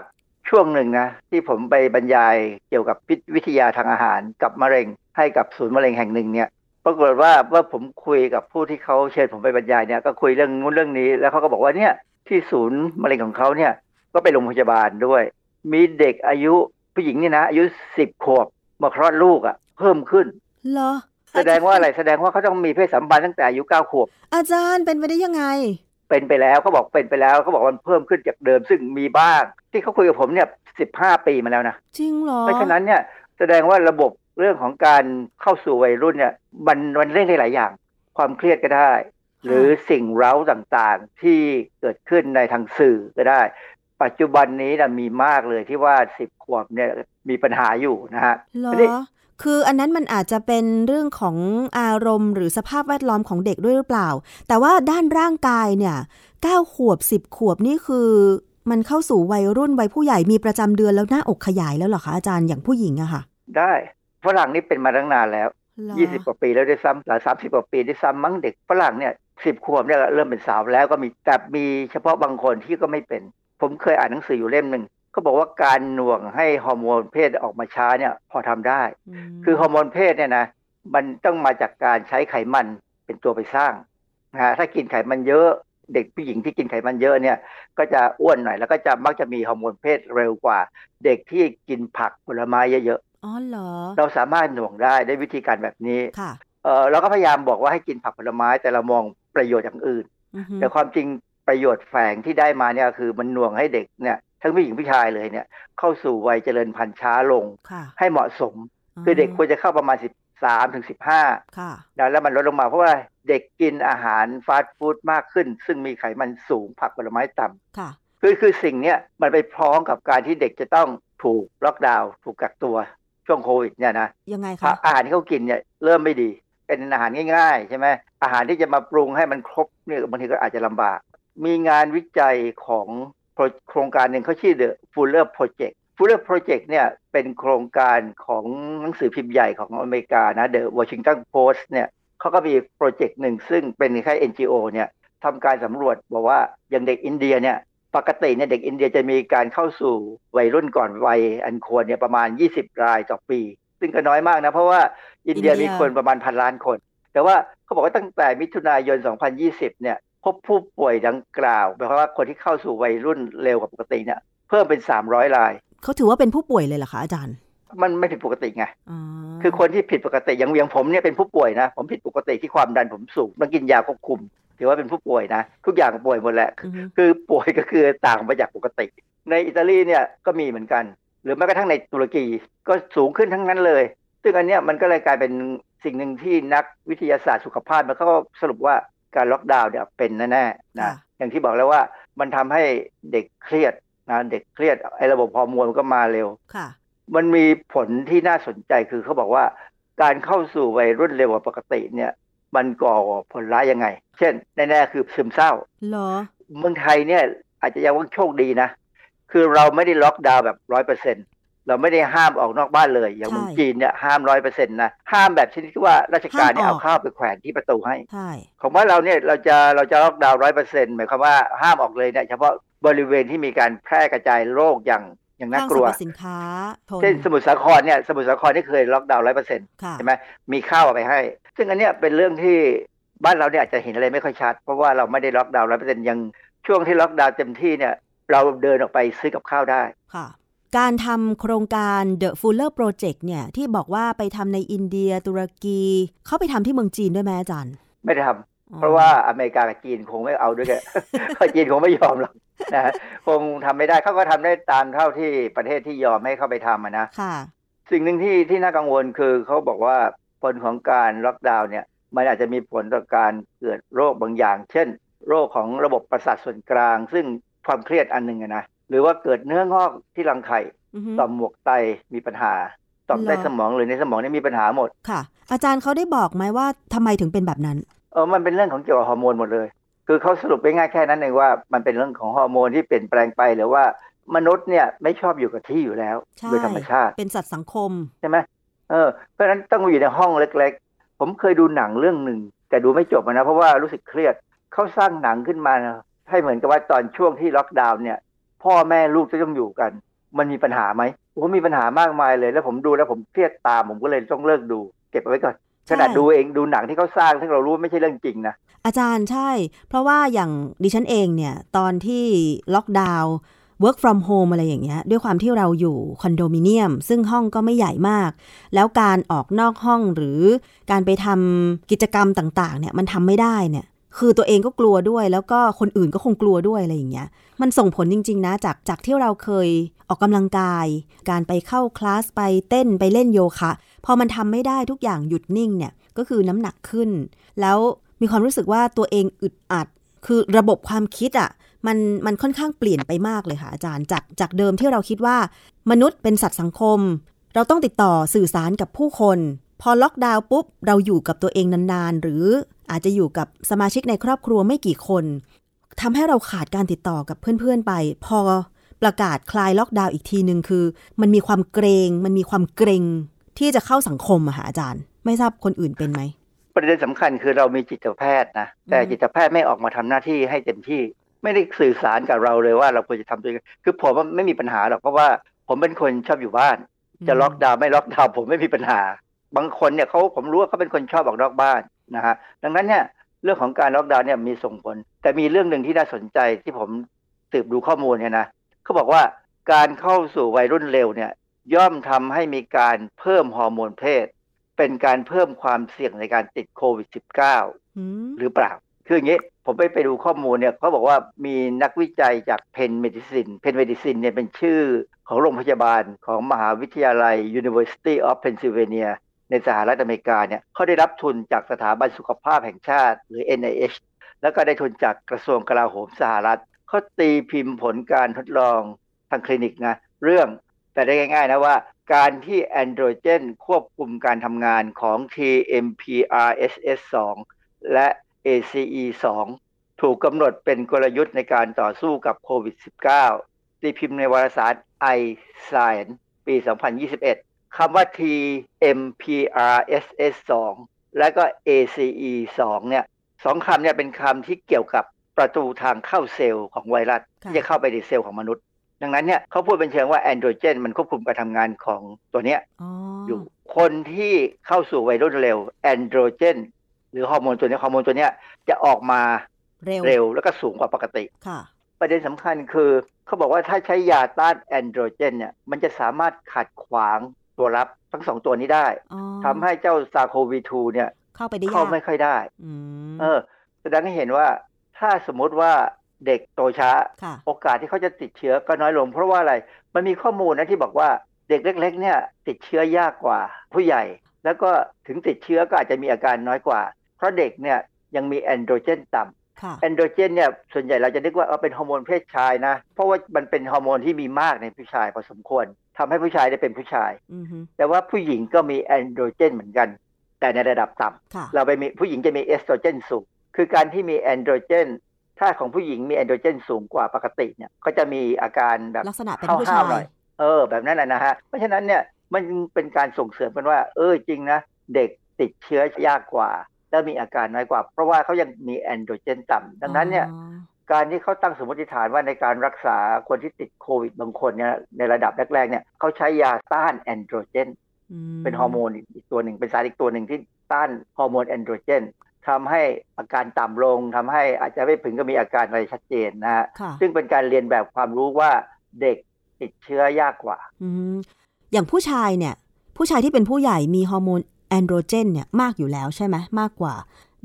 ช่วงหนึ่งนะ ที่ผมไปบรรยายเกี่ยวกับวิทยาทางอาหารกับมะเร็ง ให้กับศูนย์มะเร็งแห่งหนึ่งเนี่ยปรากฏว่าว่าผมคุยกับผู้ที่เขาเชิญผมไปบรรยายเนี่ยก็คุยเรื่องนู้นเรื่องนี้ แล้วเขาก็บอกว่าเนี่ยที่ศูนย์มะเร็งของเขาเนี่ยก็ไปโรงพยาบาลด้วย มีเด็กอายุผู้หญิงนี่นะ อายุสิบขวบมาคลอดลูกอะ่ะ เพิ่มขึ้นเหรอแสดงว่าอะไรแสดงว่าเขาต้องมีเพศสัมพันธ์ตั้งแต่อายุเก้าขวบ อาจารย์เป็นไปได้ยังไง เป็นไปแล้วเขาบอกเป็นไปแล้วเขาบอกว่ามันเพิ่มขึ้นจากเดิมซึ่งมีบ้าง ที่เขาคุยกับผมเนี่ยสิบห้าปีมาแล้วนะจริงเหรอเพราะฉะนั้นเนี่ยแสดงว่าระบบเรื่องของการเข้าสู่วัยรุ่นเนี่ยมันมันเล่นได้หลายอย่าง ความเครียดก็ได้ หรือสิ่งเร้าต่างๆที่เกิดขึ้นในทางสื่อก็ได้ ปัจจุบันนี้นะมีมากเลยที่ว่าสิบขวบเนี่ยมีปัญหาอยู่นะฮะเหรออันนี้ คืออันนั้นมันอาจจะเป็นเรื่องของอารมณ์ หรือสภาพแวดล้อมของเด็กด้วยหรือเปล่า แต่ว่าด้านร่างกายเนี่ยเก้าขวบสิบขวบนี่คือมันเข้าสู่วัยรุ่นวัยผู้ใหญ่มีประจำเดือนแล้วหน้าอกขยายแล้วเหรอคะอาจารย์อย่างผู้หญิงอะค่ะ ได้ฝรั่งนี่เป็นมาตั้งนานแล้วเหรอยี่สิบกว่าปีแล้วด้วยซ้ำหลายสามสิบกว่าปีด้วยซ้ำมั้งเด็กฝรั่งเนี่ยสิบขวบเนี่ยเริ่มเป็นสาวแล้วก็มีแต่มีเฉพาะบางคนที่ก็ไม่เป็น ผมเคยอ่านหนังสืออยู่เล่มหนึ่ง เขาบอกว่าการหน่วงให้ฮอร์โมนเพศออกมาช้าเนี่ยพอทำได้มคือฮอร์โมนเพศเนี่ยนะมันต้องมาจากการใช้ไขมันเป็นตัวไปสร้างนะฮะถ้ากินไขมันเยอะเด็กผู้หญิงที่กินไขมันเยอะเนี่ย ก็จะอ้วนหน่อยแล้วก็จะมักจะมีฮอร์โมนเพศเร็วกว่า เด็กที่กินผักผลไม้เยอะอ๋อเหรอๆเราสามารถหน่วงได้ด้วยวิธีการแบบนี้ค่ะเออเราก็พยายามบอกว่าให้กินผักผลไม้แต่เรามองประโยชน์อย่างอื่นอือฮึแต่ความจริงประโยชน์แฝงที่ได้มาเนี่ยคือมันหน่วงให้เด็กเนี่ย ทั้งผู้หญิงผู้ชายเลยเนี่ย เข้าสู่วัยเจริญพันธุ์ช้าลงค่ะให้เหมาะสม คือเด็กควรจะเข้าประมาณ13ถึง15ค่ะนะแล้วมันลดลงมาเพราะว่าเด็กกินอาหารฟาสต์ฟู้ดมากขึ้น ซึ่งมีไขมันสูงผักผลไม้ต่ำค่ะคือคือสิ่งเนี้ยมันไปพร้อมกับการที่เด็กจะต้องถูกล็อกดาวน์ถูกกักตัวช่วงโควิดเนี่ยนะยังไงอาคะอาหารที่เขากินเนี่ยเริ่มไม่ดี เป็นอาหารง่ายๆใช่ไหมอาหารที่จะมาปรุงให้มันครบเนี่ยบางทีก็อาจจะลำบาก มีงานวิจัยของ โครงการหนึ่งเขาชื่อ The Fuller Project Fuller Project เนี่ยเป็นโครงการของหนังสือพิมพ์ใหญ่ของอเมริกานะ The Washington Post เนี่ยเขาก็มีโปรเจกต์หนึ่งซึ่งเป็นคล้าย NGO เนี่ยทำการสำรวจบอกว่าอย่างเด็กอินเดียเนี่ยปกติเนี่ยเด็กอินเดียจะมีการเข้าสู่วัยรุ่นก่อนวัยอันควรเนี่ยประมาณ 20 รายต่อปี ซึ่งก็น้อยมากนะเพราะว่าอินเดียมีคนประมาณพันล้านคน แต่ว่าเขาบอกว่าตั้งแต่มิถุนายน 2020 เนี่ย พบผู้ป่วยดังกล่าวหมายความว่าคนที่เข้าสู่วัยรุ่นเร็วกว่าปกติเนี่ยเพิ่มเป็น300ราย เขาถือว่าเป็นผู้ป่วยเลยเหรอคะอาจารย์ มันไม่ผิดปกติไงอ๋อคือคนที่ผิดปกติอย่างอย่างผมเนี่ยเป็นผู้ป่วยนะ ผมผิดปกติที่ความดันผมสูงต้องกินยาควบคุม ถือว่าเป็นผู้ป่วยนะ ทุกอย่างป่วยหมดแหละอือฮึคือป่วยก็คือต่างไปจากปกติ ในอิตาลีเนี่ยก็มีเหมือนกัน หรือแม้กระทั่งในตุรกีก็สูงขึ้นทั้งนั้นเลย ซึ่งอันเนี้ยมันก็เลยกลายเป็นสิ่งหนึ่งที่นักวิทยาศาสตร์สุขภาพมันก็สรุปว่า การล็อกดาวน์เนี่ยเป็นแน่ๆนะค่ะอย่างที่บอกแล้วว่ามันทำให้เด็กเครียดนะเด็กเครียดไอ้ระบบฮอร์โมนมันก็มาเร็วค่ะ มันมีผลที่น่าสนใจคือเขาบอกว่า การเข้าสู่วัยรุ่นเร็วกว่าปกติเนี่ย มันก่อผลร้ายยังไง เช่นแน่ๆคือซึมเศร้าเหรอเมืองไทยเนี่ยอาจจะยังว่าโชคดีนะ คือเราไม่ได้ล็อกดาวน์แบบร้อยเปอร์เซ็น เราไม่ได้ห้ามออกนอกบ้านเลย อย่างใช่เมืองจีนเนี่ยห้ามร้อยเปอร์เซ็นต์นะห้ามแบบชนิดที่ว่าราชการเนี่ยห้ามออกเอาข้าวไปแขวนที่ประตูให้ใช่ของบ้านเราเนี่ยเราจะเราจะล็อกดาวน์ร้อยเปอร์เซ็นต์หมายความว่าห้ามออกเลยเนี่ยเฉพาะบริเวณที่มีการแพร่กระจายโรคอย่างอย่างน่าห้างกสรลัวรพสินค้าทนเช่นสมุทรสาครเนี่ยสมุทรสาครที่เคยล็อกดาวน์ร้อยเปอร์เซ็นต์ค่ะใช่ไหมมีข้าวเอาไปให้ ซึ่งอันเนี้ยเป็นเรื่องที่บ้านเราเนี่ยอาจจะเห็นอะไรไม่ค่อยชัด เพราะว่าเราไม่ได้ล็อกดาวน์ร้อยเปอร์เซ็นต์ยังช่วงที่ล็อกดาวน์เต็มที่เนี่ยเราเดินออกไปซื้อกับข้าวได้ค่ะ การทำโครงการ The Fuller Project เนี่ย ที่บอกว่าไปทำในอินเดียตุรกี เขาไปทำที่เมืองจีนด้วยไหมอาจารย์ ไม่ได้ทำอ๋อเพราะว่าอเมริกากับจีนคงไม่เอาด้วยกันเพราะจีนคงไม่ยอมหรอกนะฮะคงทำไม่ได้เขาก็ทำได้ตามเท่าที่ประเทศที่ยอมให้เข้าไปทำอะนะค่ะ สิ่งหนึ่งที่ที่น่ากังวลคือเขาบอกว่าผลของการล็อกดาวน์เนี่ย มันอาจจะมีผลต่อการเกิดโรคบางอย่าง เช่น โรคของระบบประสาทส่วนกลาง ซึ่งความเครียดอันหนึ่งอะนะ หรือว่าเกิดเนื้องอกที่รังไข่อือฮึต่อมหมวกไตมีปัญหาต่อมเหรอใต้สมองหรือในสมองเนี่ยมีปัญหาหมดค่ะ อาจารย์เขาได้บอกไหมว่าทำไมถึงเป็นแบบนั้นเออมันเป็นเรื่องของเกี่ยวกับฮอร์โมนหมดเลย คือเขาสรุปไปง่ายแค่นั้นเองว่ามันเป็นเรื่องของฮอร์โมนที่เปลี่ยนแปลงไปหรือว่ามนุษย์เนี่ยไม่ชอบอยู่กับที่อยู่แล้วใช่โดยธรรมชาติ เป็นสัตว์สังคมใช่ไหมเออเพราะฉะนั้นต้องอยู่ในห้องเล็ก ๆ ผมเคยดูหนังเรื่องหนึ่งแต่ดูไม่จบอะนะเพราะว่ารู้สึกเครียดเขาสร้างหนังขึ้นมานะให้เหมือนกับว่าตอนช่วงที่ล็อกดาวน์เนี่ย พ่อแม่ลูกจะต้องอยู่กัน มันมีปัญหาไหมผมมีปัญหามากมายเลย แล้วผมดูแล้วผมเครียดตามผมก็เลยต้องเลิกดู เก็บเอาไว้ก่อนใช่ขนาดดูเองดูหนังที่เขาสร้างซึ่งเรารู้ว่าไม่ใช่เรื่องจริงนะอาจารย์ใช่ เพราะว่าอย่างดิฉันเองเนี่ย ตอนที่ล็อกดาวน์ work from home อะไรอย่างเงี้ย ด้วยความที่เราอยู่คอนโดมิเนียม ซึ่งห้องก็ไม่ใหญ่มาก แล้วการออกนอกห้องหรือการไปทำกิจกรรมต่าง ๆ เนี่ย มันทำไม่ได้เนี่ย คือตัวเองก็กลัวด้วย แล้วก็คนอื่นก็คงกลัวด้วยอะไรอย่างเงี้ย มันส่งผลจริง ๆ นะ จากจากที่เราเคยออกกำลังกาย การไปเข้าคลาสไปเต้นไปเล่นโยคะ พอมันทำไม่ได้ทุกอย่างหยุดนิ่งเนี่ย ก็คือน้ำหนักขึ้น แล้วมีความรู้สึกว่าตัวเองอึดอัด คือระบบความคิดอะ่ะมันมันค่อนข้างเปลี่ยนไปมากเลยค่ะอาจารย์จากจากเดิมที่เราคิดว่า มนุษย์เป็นสัตว์สังคม เราต้องติดต่อสื่อสารกับผู้คน พอล็อกดาวน์ปุ๊บ เราอยู่กับตัวเองนานๆ หรืออาจจะอยู่กับสมาชิกในครอบครัวไม่กี่คนทำให้เราขาดการติดต่อกับเพื่อนๆไป พอประกาศคลายล็อกดาวน์อีกทีหนึ่งคือ มันมีความเกรง มันมีความเกรงที่จะเข้าสังคมอะค่ะอาจารย์ ไม่ทราบคนอื่นเป็นไหมประเด็นสำคัญคือเรามีจิตแพทย์นะแต่จิตแพทย์ไม่ออกมาทำหน้าที่ให้เต็มที่ ไม่ได้สื่อสารกับเราเลยว่าเราควรจะทำตัวยังไงคือผมไม่มีปัญหาหรอกเพราะว่าผมเป็นคนชอบอยู่บ้าน จะล็อกดาวน์ไม่ล็อกดาวน์ผมไม่มีปัญหา บางคนเนี่ยเขาผมรู้ว่าเขาเป็นคนชอบออกนอกบ้านนะฮะดังนั้นเนี่ยเรื่องของการล็อกดาวน์เนี่ยมีส่งผล แต่มีเรื่องหนึ่งที่น่าสนใจที่ผมสืบดูข้อมูลเนี่ยนะเขาบอกว่าการเข้าสู่วัยรุ่นเร็วเนี่ยย่อมทำให้มีการเพิ่มฮอร์โมนเพศ เป็นการเพิ่มความเสี่ยงในการติดโควิด -19 อืมหรือเปล่า คืออย่างนี้ผมไปไปดูข้อมูลเนี่ยเขาบอกว่ามีนักวิจัยจาก Penn Medicine Penn Medicine เนี่ยเป็นชื่อของโรงพยาบาลของมหาวิทยาลัย University of Pennsylvania ในสหรัฐอเมริกาเนี่ยเขาได้รับทุนจากสถาบันสุขภาพแห่งชาติ หรือ NIH แล้วก็ได้ทุนจากกระทรวงกลาโหมสหรัฐเขาตีพิมพ์ผลการทดลองทางคลินิกนะเรื่องแต่ได้ง่ายๆนะว่าการที่แอนโดรเจนควบคุมการทำงานของ TMPRSS2 และ ACE2 ถูกกำหนดเป็นกลยุทธ์ในการต่อสู้กับโควิด -19 ตีพิมพ์ในวารสาร i Science ปี 2021 คำว่า TMPRSS2 และก็ ACE2 เนี่ยสองคำเนี่ยเป็นคำที่เกี่ยวกับประตูทางเข้าเซลล์ของไวรัสที่จะเข้าไปในเซลล์ของมนุษย์ ดังนั้นเนี่ยเขาพูดเป็นเชิงว่าแอนโดรเจนมันควบคุมการทำงานของตัวเนี้ยอ๋ออยู่คนที่เข้าสู่วัยรุ่นเร็วแอนโดรเจนหรือฮอร์โมนตัวเนี้ยฮอร์โมนตัวเนี้ยจะออกมาเร็วเร็วแล้วก็สูงกว่าปกติค่ะประเด็นสำคัญคือเขาบอกว่าถ้าใช้ยาต้านแอนโดรเจนเนี่ยมันจะสามารถขัดขวาง ตัวรับทั้งสองตัวนี้ได้อ๋อทำให้เจ้าซาโควี2เนี่ย เข้าไปได้ยาเข้ากไม่ค่อยได้อืมเออ แสดงให้เห็นว่าถ้าสมมติว่าเด็กโตช้าค่ะโอกาสที่เขาจะติดเชื้อก็น้อยลง เพราะว่าอะไรมันมีข้อมูลนะที่บอกว่าเด็กเล็ก ๆ เนี่ย ติดเชื้อยากกว่าผู้ใหญ่ แล้วก็ถึงติดเชื้อก็อาจจะมีอาการน้อยกว่า เพราะเด็กเนี่ยยังมีแอนโดรเจนต่ำค่ะแอนโดรเจนเนี่ยส่วนใหญ่เราจะนึกว่าเออเป็นฮอร์โมนเพศชายนะ เพราะว่ามันเป็นฮอร์โมนที่มีมากในผู้ชายพอสมควร ทำให้ผู้ชายได้เป็นผู้ชายอือฮึแต่ว่าผู้หญิงก็มีแอนโดรเจนเหมือนกัน แต่ในระดับต่ำค่ะเราไปมีผู้หญิงจะมีเอสโตรเจนสูง คือการที่มีแอนโดรเจนถ้าของผู้หญิงมีแอนโดรเจนสูงกว่าปกติเนี่ยก็จะมีอาการแบบลักษณะเป็นห้าวๆผู้ชายหน่อยเออ แบบนั้นแหละนะฮะ เพราะฉะนั้นเนี่ยมันเป็นการส่งเสริมกันว่า เออจริงนะ เด็กติดเชื้อยากกว่า แล้วมีอาการน้อยกว่า เพราะว่าเขายังมีแอนโดรเจนต่ำดังนั้นเนี่ยอ๋อ การที่เขาตั้งสมมติฐานว่าในการรักษาคนที่ติดโควิดบางคนเนี่ยในระดับแรกๆเนี่ยเขาใช้ยาต้านแอนโดรเจนมเป็นฮอร์โมนอีกตัวหนึ่งเป็นสารอีกตัวหนึ่งที่ต้านฮอร์โมนแอนโดรเจนทำให้อาการต่ำลงทำให้อาจจะไม่ถึงก็มีอาการอะไรชัดเจนนะฮะค่ะซึ่งเป็นการเรียนแบบความรู้ว่าเด็กติดเชื้อยากกว่าอืมอย่างผู้ชายเนี่ย ผู้ชายที่เป็นผู้ใหญ่มีฮอร์โมนแอนโดรเจนเนี่ยมากอยู่แล้วใช่ไหมมากกว่า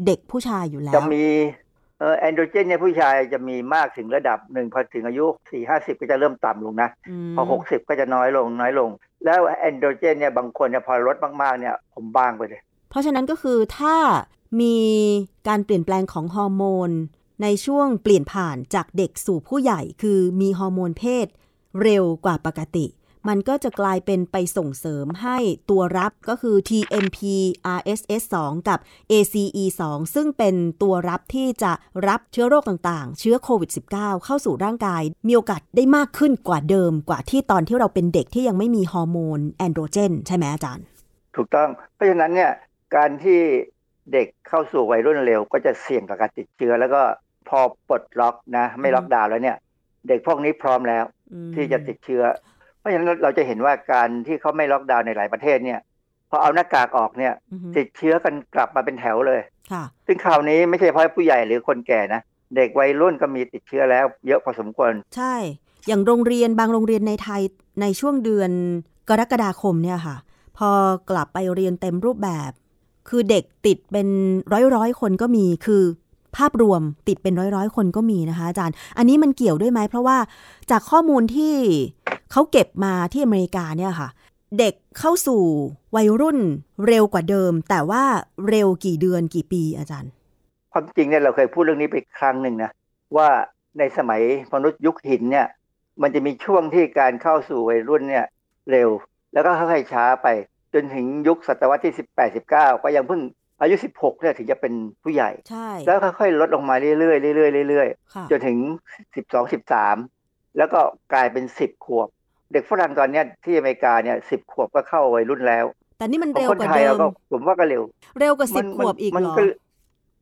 เด็กผู้ชายอยู่แล้ว จะมีเอ่อ แอนโดรเจนเนี่ยผู้ชายจะมีมากถึงระดับหนึ่งพอถึงอายุสี่ห้าสิบก็จะเริ่มต่ำลงนะมพอหกสิบก็จะน้อยลงน้อยลง แล้วแอนโดรเจนเนี่ยบางคนเนี่ยพอลดมากๆเนี่ยผมบางไปเลย เพราะฉะนั้นก็คือถ้ามีการเปลี่ยนแปลงของฮอร์โมน ในช่วงเปลี่ยนผ่านจากเด็กสู่ผู้ใหญ่ คือมีฮอร์โมนเพศ เร็วกว่าปกติ มันก็จะกลายเป็นไปส่งเสริมให้ตัวรับก็คือ TMP RSS2 กับ ACE2 ซึ่งเป็นตัวรับที่จะรับเชื้อโรคต่างๆ เชื้อโควิด -19 เข้าสู่ร่างกาย มีโอกาสได้มากขึ้นกว่าเดิมกว่าที่ตอนที่เราเป็นเด็กที่ยังไม่มีฮอร์โมนแอนโดรเจน ใช่ไหมอาจารย์ ถูกต้อง เพราะฉะนั้นเนี่ยการที่เด็กเข้าสู่วัยรุ่นเร็ว ก็จะเสี่ยงกับการติดเชื้อ แล้วก็พอปลดล็อกนะ ไม่ล็อกดาวน์แล้วเนี่ย เด็กพวกนี้พร้อมแล้วที่จะติดเชื้อ ราะฉะนั้นเราจะเห็นว่าการที่เขาไม่ล็อกดาวน์ในหลายประเทศเนี่ยพอเอาหน้ากากออกเนี่ยอือฮึติดเชื้อกันกลับมาเป็นแถวเลยค่ะซึ่งคราวนี้ไม่ใช่เฉพาะผู้ใหญ่หรือคนแก่นะ เด็กวัยรุ่นก็มีติดเชื้อแล้วเยอะพอสมควร ใช่ อย่างโรงเรียนบางโรงเรียนในไทยในช่วงเดือนกรกฎาคมเนี่ยค่ะ พอกลับไปเรียนเต็มรูปแบบ คือเด็กติดเป็นร้อยร้อยๆคนก็มีคือภาพรวมติดเป็นร้อยร้อยๆคนก็มีนะคะอาจารย์ อันนี้มันเกี่ยวด้วยไหมเพราะว่าจากข้อมูลที่ เขาเก็บมาที่อเมริกาเนี่ยค่ะ เด็กเข้าสู่วัยรุ่นเร็วกว่าเดิม แต่ว่าเร็วกี่เดือนกี่ปีอาจารย์ ความจริงเนี่ยเราเคยพูดเรื่องนี้ไปครั้งหนึ่งนะ ว่าในสมัยมนุษย์ยุคหินเนี่ยมันจะมีช่วงที่การเข้าสู่วัยรุ่นเนี่ยเร็ว แล้วก็ค่อยๆช้าไป จนถึงยุคศตวรรษที่ 18 19 ก็ยังเพิ่งอายุ 16เนี่ยถึงจะเป็นผู้ใหญ่ใช่แล้วค่อยๆลดลงมาเรื่อยๆเรื่อยๆเรื่อยค่ะๆจนถึง 12 13 แล้วก็กลายเป็น 10 ขวบ เด็กฝรั่งตอนเนี้ยที่อเมริกาเนี่ย10ขวบก็เข้าวัยรุ่นแล้ว แต่นี่มันของเร็วคนกว่าไทยเดิเรามก็ผมว่าก็เร็ว เร็วกว่าสิบมันขวบอีกมันเหรอก็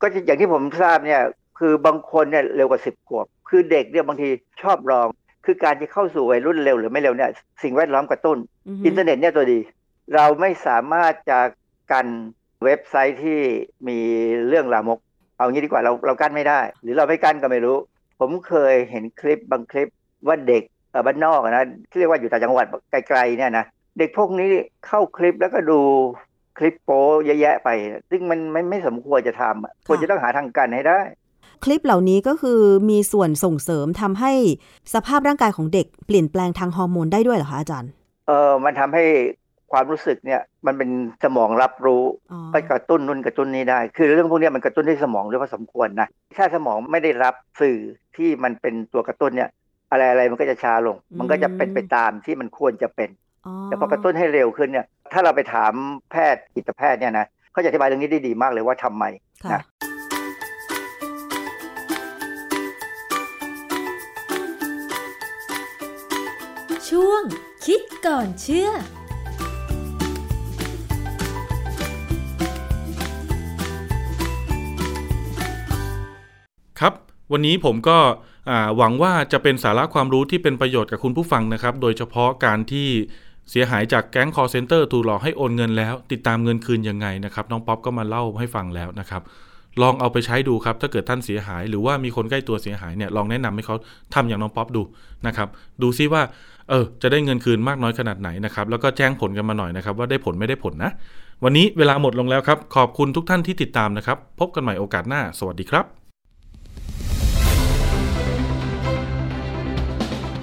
ก็อย่างที่ผมทราบเนี่ย คือบางคนเนี่ยเร็วกว่าสิบขวบ คือเด็กเนี่ยบางทีชอบลอง คือการที่เข้าสู่วัยรุ่นเร็วหรือไม่เร็วเนี่ยสิ่งแวดล้อมกระตุ้นอือฮึอินเทอร์เน็ตเนี่ยตัวดี เราไม่สามารถจะกันเว็บไซต์ที่มีเรื่องลามก เอางี้ดีกว่าเราเรากั้นไม่ได้ หรือเราไม่กั้นก็ไม่รู้ ผมเคยเห็นคลิปบางคลิปว่าเด็กเอ่อ บ้านนอกอะนะที่เรียกว่าอยู่ต่างจังหวัดไกลๆเนี่ยนะเด็กพวกนี้เข้าคลิปแล้วก็ดูคลิปโป๊เยอะแยะไป ซึ่งมันไม่ไม่สมควรจะทำอะควรจะต้องหาทางกันให้ได้ คลิปเหล่านี้ก็คือมีส่วนส่งเสริมทำให้สภาพร่างกายของเด็กเปลี่ยนแปลงทางฮอร์โมนได้ด้วยเหรอคะอาจารย์ เออมันทำให้ความรู้สึกเนี่ยมันเป็นสมองรับรู้อ๋อไปกระตุ้นนุ่นกระตุ้นนี้ได้ คือเรื่องพวกเนี้ยมันกระตุ้นที่สมองด้วยพอสมควรนะถ้าสมองไม่ได้รับสื่อที่มันเป็นตัวกระตุ้นเนี่ย อะไรอะไรมันก็จะช้าลง มันก็จะเป็นไปตามที่มันควรจะเป็นอ๋อแต่พอกระตุ้นให้เร็วขึ้นเนี่ย ถ้าเราไปถามแพทย์จิตแพทย์เนี่ยนะเขาจะอธิบายเรื่องนี้ได้ดีมากเลยว่าทำไมค่ะนะช่วงคิดก่อนเชื่อครับ วันนี้ผมก็อ่า หวังว่าจะเป็นสาระความรู้ที่เป็นประโยชน์กับคุณผู้ฟังนะครับ โดยเฉพาะการที่เสียหายจากแก๊ง call center ถูกหลอกให้โอนเงินแล้ว ติดตามเงินคืนยังไงนะครับ น้องป๊อปก็มาเล่าให้ฟังแล้วนะครับ ลองเอาไปใช้ดูครับ ถ้าเกิดท่านเสียหาย หรือว่ามีคนใกล้ตัวเสียหายเนี่ยลองแนะนำให้เขาทำอย่างน้องป๊อปดูนะครับ ดูซิว่าเออจะได้เงินคืนมากน้อยขนาดไหนนะครับ แล้วก็แจ้งผลกันมาหน่อยนะครับ ว่าได้ผลไม่ได้ผลนะ วันนี้เวลาหมดลงแล้วครับ ขอบคุณทุกท่านที่ติดตามนะครับ พบกันใหม่โอกาสหน้า สวัสดีครับ